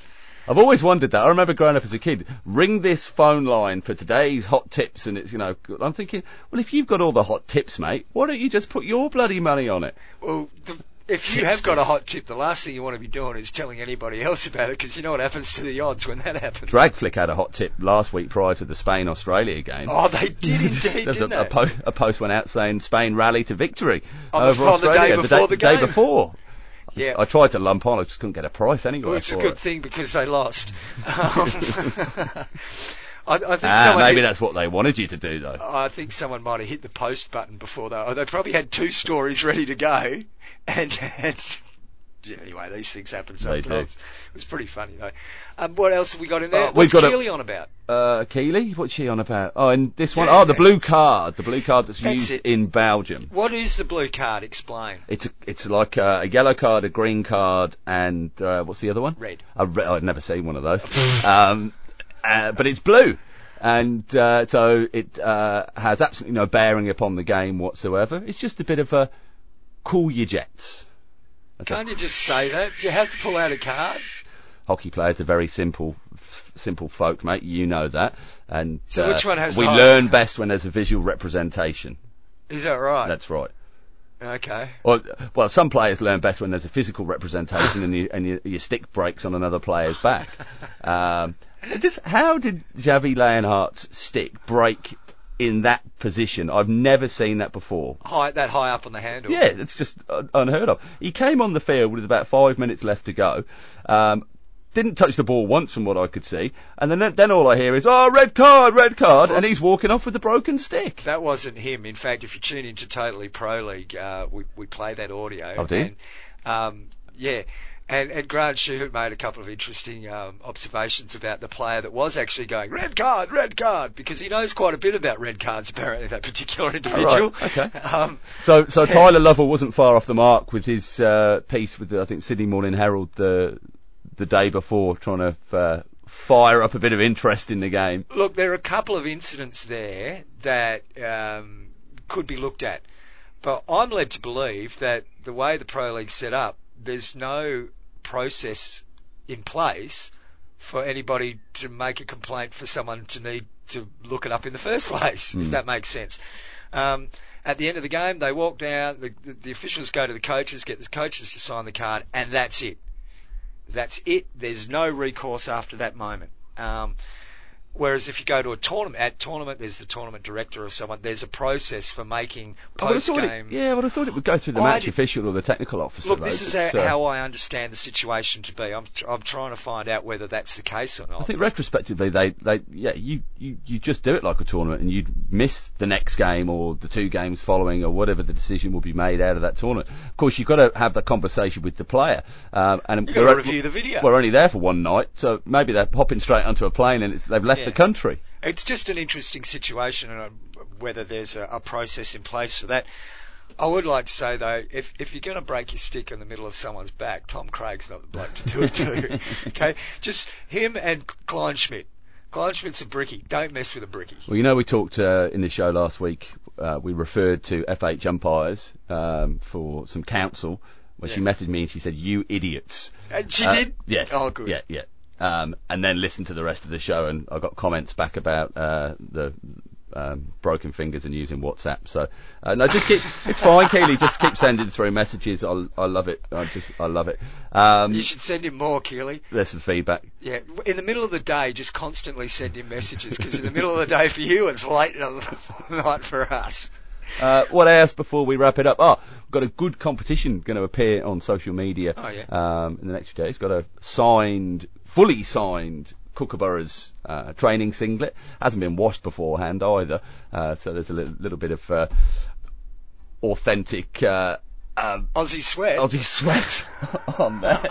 I've always wondered that. I remember growing up as a kid, ring this phone line for today's hot tips, and it's, you know, I'm thinking, well, if you've got all the hot tips, mate, why don't you just put your bloody money on it? well, the, if you have got a hot tip, the last thing you want to be doing is telling anybody else about it because you know what happens to the odds when that happens. Dragflick had a hot tip last week prior to the Spain-Australia game. Oh, they did indeed, There's a, a, they? po- a post went out saying Spain rally to victory On the- over on the day Australia before the day game. before. yeah. I tried to lump on, I just couldn't get a price anyway. Well, it's a good it. thing because they lost. Um, I, I think Ah, someone maybe hit- that's what they wanted you to do, though. I think someone might have hit the post button before they. Oh, they probably had two stories ready to go, and, and yeah, anyway, these things happen sometimes. It was pretty funny though. Um, what else have we got in there? Uh, we've What's got a- Keely on about? Uh, Keely, what's she on about? Oh, and this one, Yeah. oh, the blue card, the blue card that's, That's used it. in Belgium. What is the blue card? Explain. It's a, it's like a, a yellow card, a green card, and uh, what's the other one? Red. A re- I've never seen one of those. um, uh, but it's blue, and uh, so it uh, has absolutely no bearing upon the game whatsoever. It's just a bit of a cool your jets. That's Can't you just say that? Do you have to pull out a card? hockey players are very simple, f- simple folk, mate. You know that. And So uh, which one has we learn best when there's a visual representation. Is that right? That's right. okay. Well, well, some players learn best when there's a physical representation and, you, and you, your stick breaks on another player's back. Um, just how did Xavi Lleonart's stick break in that position? I've never seen that before. High, that high up on the handle. Yeah, it's just unheard of. He came on the field with about five minutes left to go. Um, didn't touch the ball once from what I could see, and then then all I hear is "Oh, red card, red card," and he's walking off with a broken stick. That wasn't him. In fact, if you tune into Totally Pro League, uh, we we play that audio. Oh, do? And, um, yeah. And, and Grant Schubert made a couple of interesting um, observations about the player that was actually going red card, red card, because he knows quite a bit about red cards. Apparently, that particular individual. okay. Um, So, so Tyler Lovell wasn't far off the mark with his uh, piece with the, I think Sydney Morning Herald the the day before, trying to uh, fire up a bit of interest in the game. Look, there are a couple of incidents there that um, could be looked at, but I'm led to believe that the way the Pro League's set up, there's no process in place for anybody to make a complaint for someone to need to look it up in the first place, if that makes sense. Um, at the end of the game, they walk down, the, the, the officials go to the coaches, get the coaches to sign the card, and that's it. That's it. There's no recourse after that moment. Um, whereas if you go to a tournament, at tournament, there's the tournament director or someone. There's a process for making I would have post game. yeah, I thought it would go through the I match did- official or the technical officer. Look, though. this is It's, how, uh, how I understand the situation to be. I'm, I'm trying to find out whether that's the case or not. I think retrospectively, they, they, yeah, you, you, you just do it like a tournament, and you'd miss the next game or the two games following, or whatever the decision will be made out of that tournament. Of course, you've got to have that conversation with the player, um, and You've got to we're- review the video. We're only there for one night, so maybe they're hopping straight onto a plane and it's, they've left Yeah. The country. It's just an interesting situation, and uh, whether there's a, a process in place for that. I would like to say though, if if you're going to break your stick in the middle of someone's back, Tom Craig's not the bloke to do it to. okay, just him and Kleinschmidt. Kleinschmidt's a bricky. Don't mess with a bricky. Well, you know, we talked uh, in the show last week. Uh, we referred to FH umpires um, for some counsel. When she messaged me and she said, "You idiots." And she Uh, did. Yes. Oh, good. Yeah, yeah. Um, and then listened to the rest of the show, and I got comments back about uh, the um, broken fingers and using WhatsApp. So uh, no, just keep. it's fine, Keely. Just keep sending through messages. I, I love it. I just I love it. Um, You should send him more, Keely. there's some feedback. Yeah, in the middle of the day, just constantly send him messages because in the middle of the day for you, it's late night for us. Uh, what else before we wrap it up? Oh, we've got a good competition going to appear on social media Oh, yeah. um, in the next few days. Got a signed, fully signed Kookaburras uh, training singlet. Hasn't been washed beforehand either, uh, so there's a little, little bit of uh, authentic. Um, Aussie sweat. Aussie sweat on there.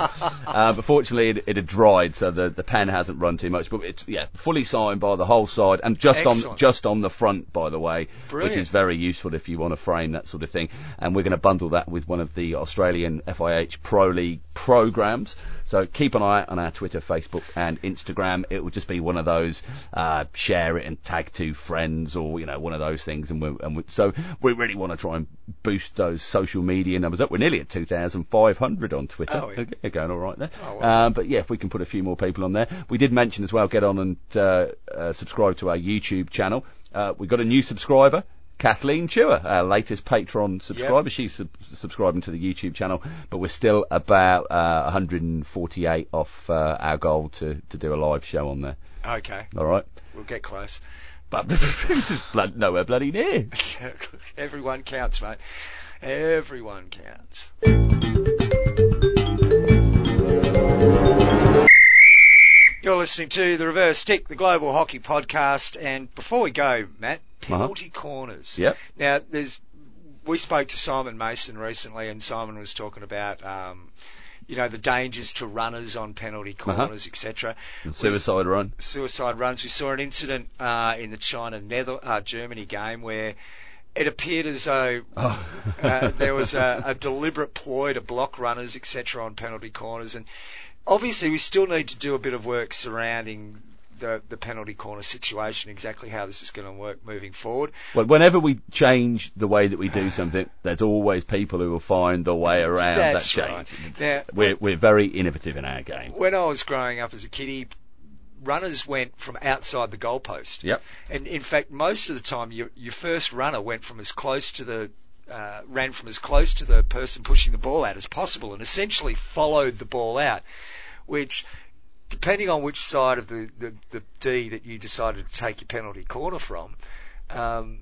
uh, but fortunately, it, it had dried, so the the pen hasn't run too much. But it's yeah, fully signed by the whole side, and just on just on the front, by the way, which is very useful if you want to frame that sort of thing. And we're going to bundle that with one of the Australian FIH Pro League programs. So keep an eye on our Twitter, Facebook, and Instagram. It will just be one of those uh, share it and tag two friends, or you know, one of those things. And, we're, and we, so we really want to try and boost those social media numbers up. We're nearly at 2,500 on Twitter. Oh, yeah. Okay, going all right there. Oh, well. Um, but yeah, if we can put a few more people on there. We did mention as well, get on and uh, uh, subscribe to our YouTube channel. Uh, we got a new subscriber. Kathleen Chewer, our latest Patreon subscriber. She's sub- subscribing to the YouTube channel, but we're still about uh, 148 off uh, our goal to, to do a live show on there. Okay, All right, we'll get close. but blood, nowhere bloody near. Everyone counts, mate. Everyone counts. You're listening to the Reverse Stick, the Global Hockey Podcast, and before we go, Matt, penalty corners. Yep. Now, there's we spoke to Simon Mason recently, and Simon was talking about. Um, you know the dangers to runners on penalty corners, etc. Suicide run. suicide runs. We saw an incident uh, in the China Nether uh, Germany game where it appeared as though Oh. uh, there was a, a deliberate ploy to block runners, etc., on penalty corners, and obviously we still need to do a bit of work surrounding the the penalty corner situation, exactly how this is going to work moving forward. Well, whenever we change the way that we do something, there's always people who will find the way around That's that change. It's- Now- we're, we're very innovative in our game. When I was growing up as a kiddie, runners went from outside the goalpost. Yep. And in fact, most of the time, your your first runner went from as close to the uh, ran from as close to the person pushing the ball out as possible, and essentially followed the ball out, which. Depending on which side of the, the, the D that you decided to take your penalty corner from, um,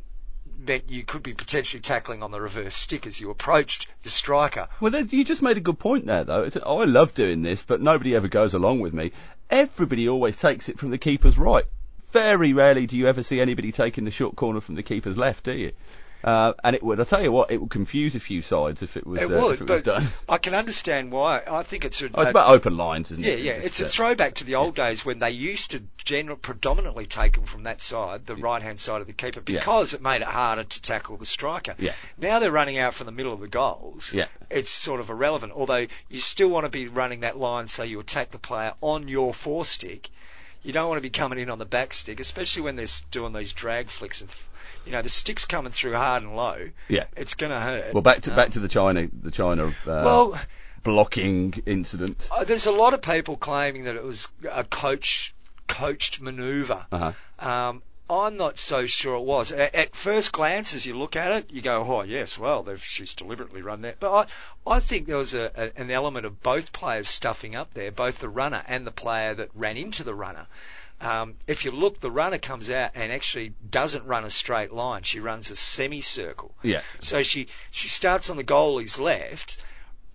meant you could be potentially tackling on the reverse stick as you approached the striker. Well, you just made a good point there, though. It's, oh, I love doing this, but nobody ever goes along with me. Everybody always takes it from the keeper's right. Very rarely do you ever see anybody taking the short corner from the keeper's left, do you? Uh, and it would, I tell you what, it would confuse a few sides if it was, It uh, would, if it was done. I can understand why. I think it's a, Oh, it's a- about open lines, isn't Yeah, it? yeah. Just, It's a uh, throwback to the old days when they used to general, predominantly take them from that side, the right hand side of the keeper, Yeah. because it made it harder to tackle the striker. Yeah. Now they're running out from the middle of the goals. Yeah. It's sort of irrelevant, although you still want to be running that line so you attack the player on your forestick. You don't want to be coming in on the back stick, especially when they're doing these drag flicks and, you know, the stick's coming through hard and low. Yeah. It's going to hurt. Well, back to Um, back to the China the China uh, Well, blocking incident. Uh, there's a lot of people claiming that it was a coach coached manoeuvre. Uh-huh. Um, I'm not so sure it was. At, at first glance, as you look at it, you go, "Oh yes, well, they've, she's deliberately run that." But I, I think there was a, a, an element of both players stuffing up there, both the runner and the player that ran into the runner. Um, if you look, the runner comes out and actually doesn't run a straight line. She runs a semicircle. Yeah. So she she starts on the goalie's left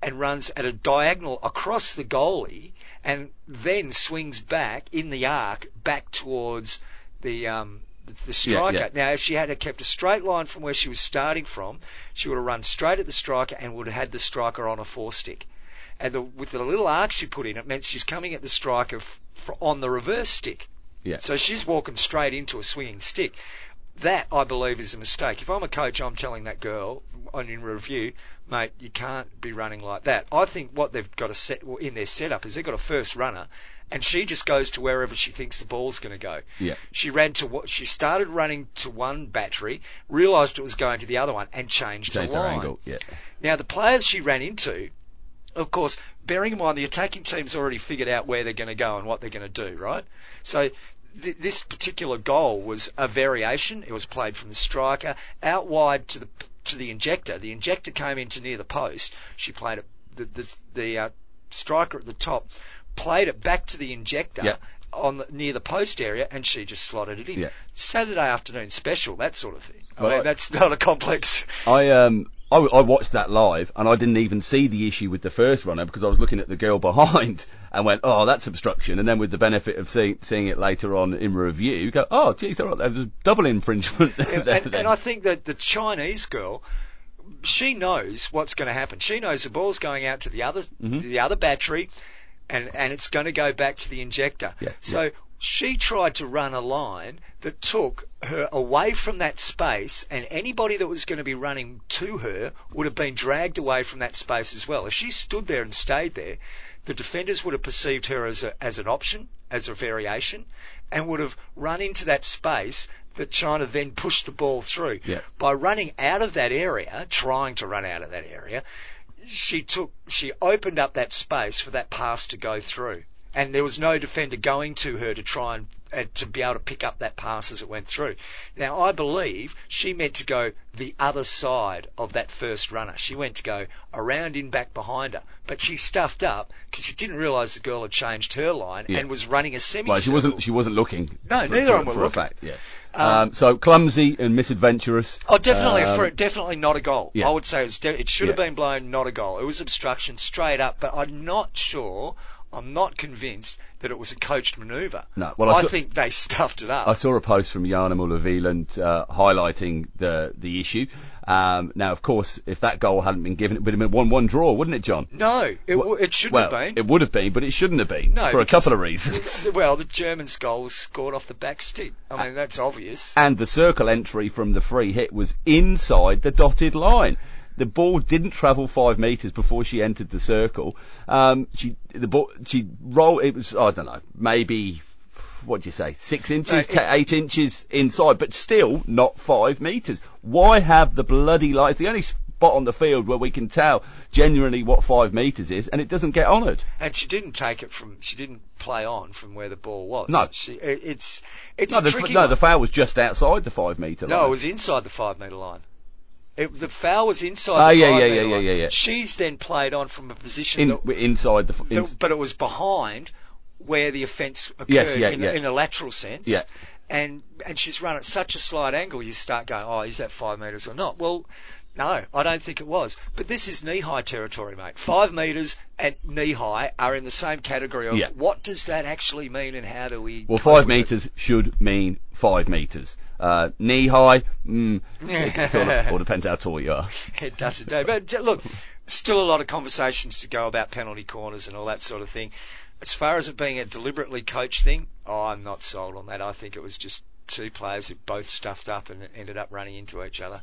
and runs at a diagonal across the goalie and then swings back in the arc back towards the um, the, striker. yeah. Now, if she had kept a straight line from where she was starting from, she would have run straight at the striker and would have had the striker on a four stick. And the, with the little arc she put in, it meant she's coming at the striker f- f- on the reverse stick. Yeah. So she's walking straight into a swinging stick. that I believe is a mistake. If I'm a coach, I'm telling that girl on in review, mate, you can't be running like that. I think what they've got to set in their setup is they've got a first runner, and she just goes to wherever she thinks the ball's going to go. Yeah. She ran to what she started running to one battery, realised it was going to the other one, and changed, Changed her her line. angle. Yeah. Now the players she ran into, of course, bearing in mind the attacking team's already figured out where they're going to go and what they're going to do, right? So th- this particular goal was a variation. It was played from the striker out wide to the to the injector. The injector came into near the post. She played it. The the, the uh, striker at the top played it back to the injector. Yeah. On the, near the post area, and she just slotted it in. Yeah. Saturday afternoon special, that sort of thing. I Right. mean, that's not a complex. I um I, I watched that live and I didn't even see the issue with the first runner because I was looking at the girl behind and went, oh, that's obstruction. And then with the benefit of seeing seeing it later on in review, you go, oh, geez, all right, there was a double infringement. and, there and, and I think that the Chinese girl, she knows what's going to happen. She knows the ball's going out to the other Mhm. the other battery, and and it's going to go back to the injector. Yeah, so she tried to run a line that took her away from that space, and anybody that was going to be running to her would have been dragged away from that space as well. If she stood there and stayed there, the defenders would have perceived her as a, as an option, as a variation, and would have run into that space that China then pushed the ball through. Yeah. By running out of that area, trying to run out of that area, she took, she opened up that space for that pass to go through. And there was no defender going to her to try and uh, to be able to pick up that pass as it went through. Now I believe she meant to go the other side of that first runner. She went to go around in back behind her, but she stuffed up because she didn't realise the girl had changed her line Yeah. and was running a semi. Well, she wasn't. She wasn't looking. No, for, neither for, of them were for a fact. Yeah. Um, Um, so clumsy and misadventurous. Oh, definitely, Um, for definitely not a goal. yeah. I would say it's de- it should have been blown, not a goal. It was obstruction straight up, but I'm not sure. I'm not convinced that it was a coached manoeuvre. No, well, I I, saw- think they stuffed it up. I saw a post from Janne Müller-Wieland uh, highlighting the the issue. Um, now, of course, if that goal hadn't been given, it would have been one-one draw, wouldn't it, John? no, it, well, it shouldn't well, have been. it would have been, but it shouldn't have been no, for a couple of reasons. well, the Germans' goal was scored off the back stick. I mean, that's obvious. and the circle entry from the free hit was inside the dotted line. The ball didn't travel five metres before she entered the circle. Um, she the ball she rolled. It was I don't know maybe what do you say six inches, it- eight inches inside, but still not five metres. Why have the bloody line? It's the only spot on the field where we can tell genuinely what five metres is, and it doesn't get honoured. And she didn't take it from. She didn't play on from where the ball was. No. she, it, it's it's No, a the, tricky no, the foul was just outside the five metre line. No, it was inside the five metre line. It, the foul was inside Oh the yeah, five yeah, yeah, yeah, yeah. She's then played on from a position in, that, inside the. that- but it was behind where the offence occurred Yes, yeah, in, yeah. in a lateral sense. Yeah. And and she's run at such a slight angle, you start going, oh, is that five metres or not? Well, no, I don't think it was. But this is knee-high territory, mate. Five metres and knee-high are in the same category of Yeah. what does that actually mean and how do we... Well, five metres should mean five metres. Uh, knee high, mm, it, all, all depends how tall you are. It does indeed. But look, still a lot of conversations to go about penalty corners and all that sort of thing. As far as it being a deliberately coached thing, oh, I'm not sold on that. I think it was just two players who both stuffed up and ended up running into each other.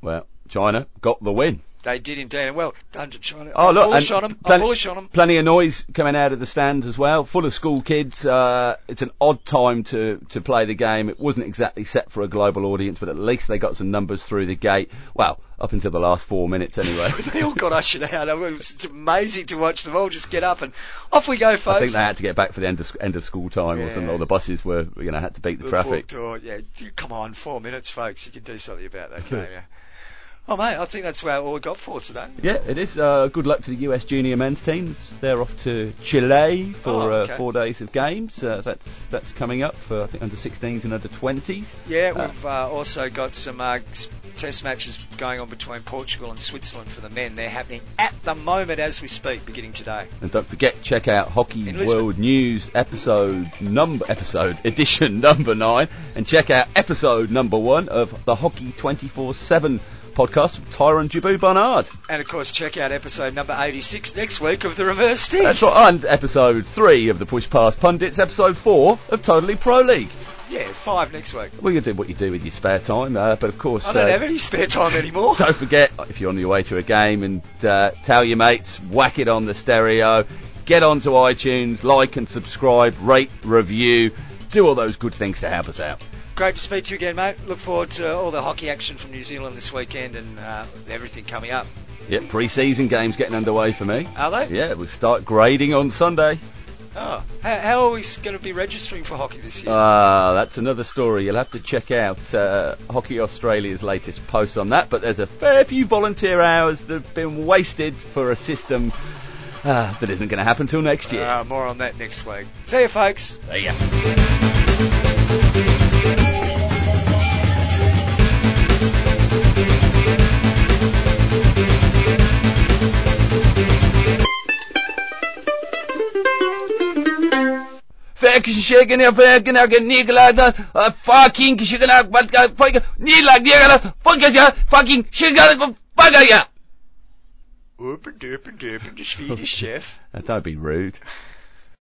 Well, China got the win. They did indeed. And well, done to China. Oh, I'm look, bullish on them. plen- I'm bullish on them. Plenty of noise coming out of the stands as well, full of school kids. Uh, it's an odd time to, to play the game. It wasn't exactly set for a global audience, but at least they got some numbers through the gate. Well, up until the last four minutes anyway. They all got ushered out. It was amazing to watch them all just get up and off we go, folks. I think they had to get back for the end of end of school time or something, Yeah. or the buses were you know had to beat the, The traffic. door, yeah, come on, four minutes, folks. You can do something about that, can't you? Oh, mate, I think that's about all we got for today. Yeah, it is. Uh, good luck to the US junior men's teams. They're off to Chile for Oh, okay. uh, four days of games. Uh, that's that's coming up for I think under 16s and under 20s. Yeah, Uh, we've uh, also got some uh, test matches going on between Portugal and Switzerland for the men. They're happening at the moment as we speak, beginning today. And don't forget, check out Hockey World News episode number episode edition number nine, and check out episode number one of the Hockey 24/7 podcast with Tyron Jabu Barnard. And of course, check out episode number 86 next week of The Reverse Stick. That's right, and episode three of the Push Past Pundits, episode four of Totally Pro League. Yeah, five next week. Well, you do what you do with your spare time, uh, but of course, I don't uh, have any spare time anymore. don't forget if you're on your way to a game and uh, tell your mates, whack it on the stereo, get onto iTunes, like and subscribe, rate, review, do all those good things to help us out. Great to speak to you again, mate. Look forward to all the hockey action from New Zealand this weekend and uh, everything coming up. Yep, pre-season games getting underway for me. Are they? Yeah, we'll start grading on Sunday. Oh, how, how are we going to be registering for hockey this year? Ah, that's another story. You'll have to check out uh, Hockey Australia's latest post on that. But there's a fair few volunteer hours that have been wasted for a system uh, that isn't going to happen till next year. Uh, more on that next week. See you, folks. See ya. Fucking kişi gene but fucking nigla nigla fucking fucking shit gonna fuck ya. Open, derpen, derpen, the Swedish chef. Don't be rude.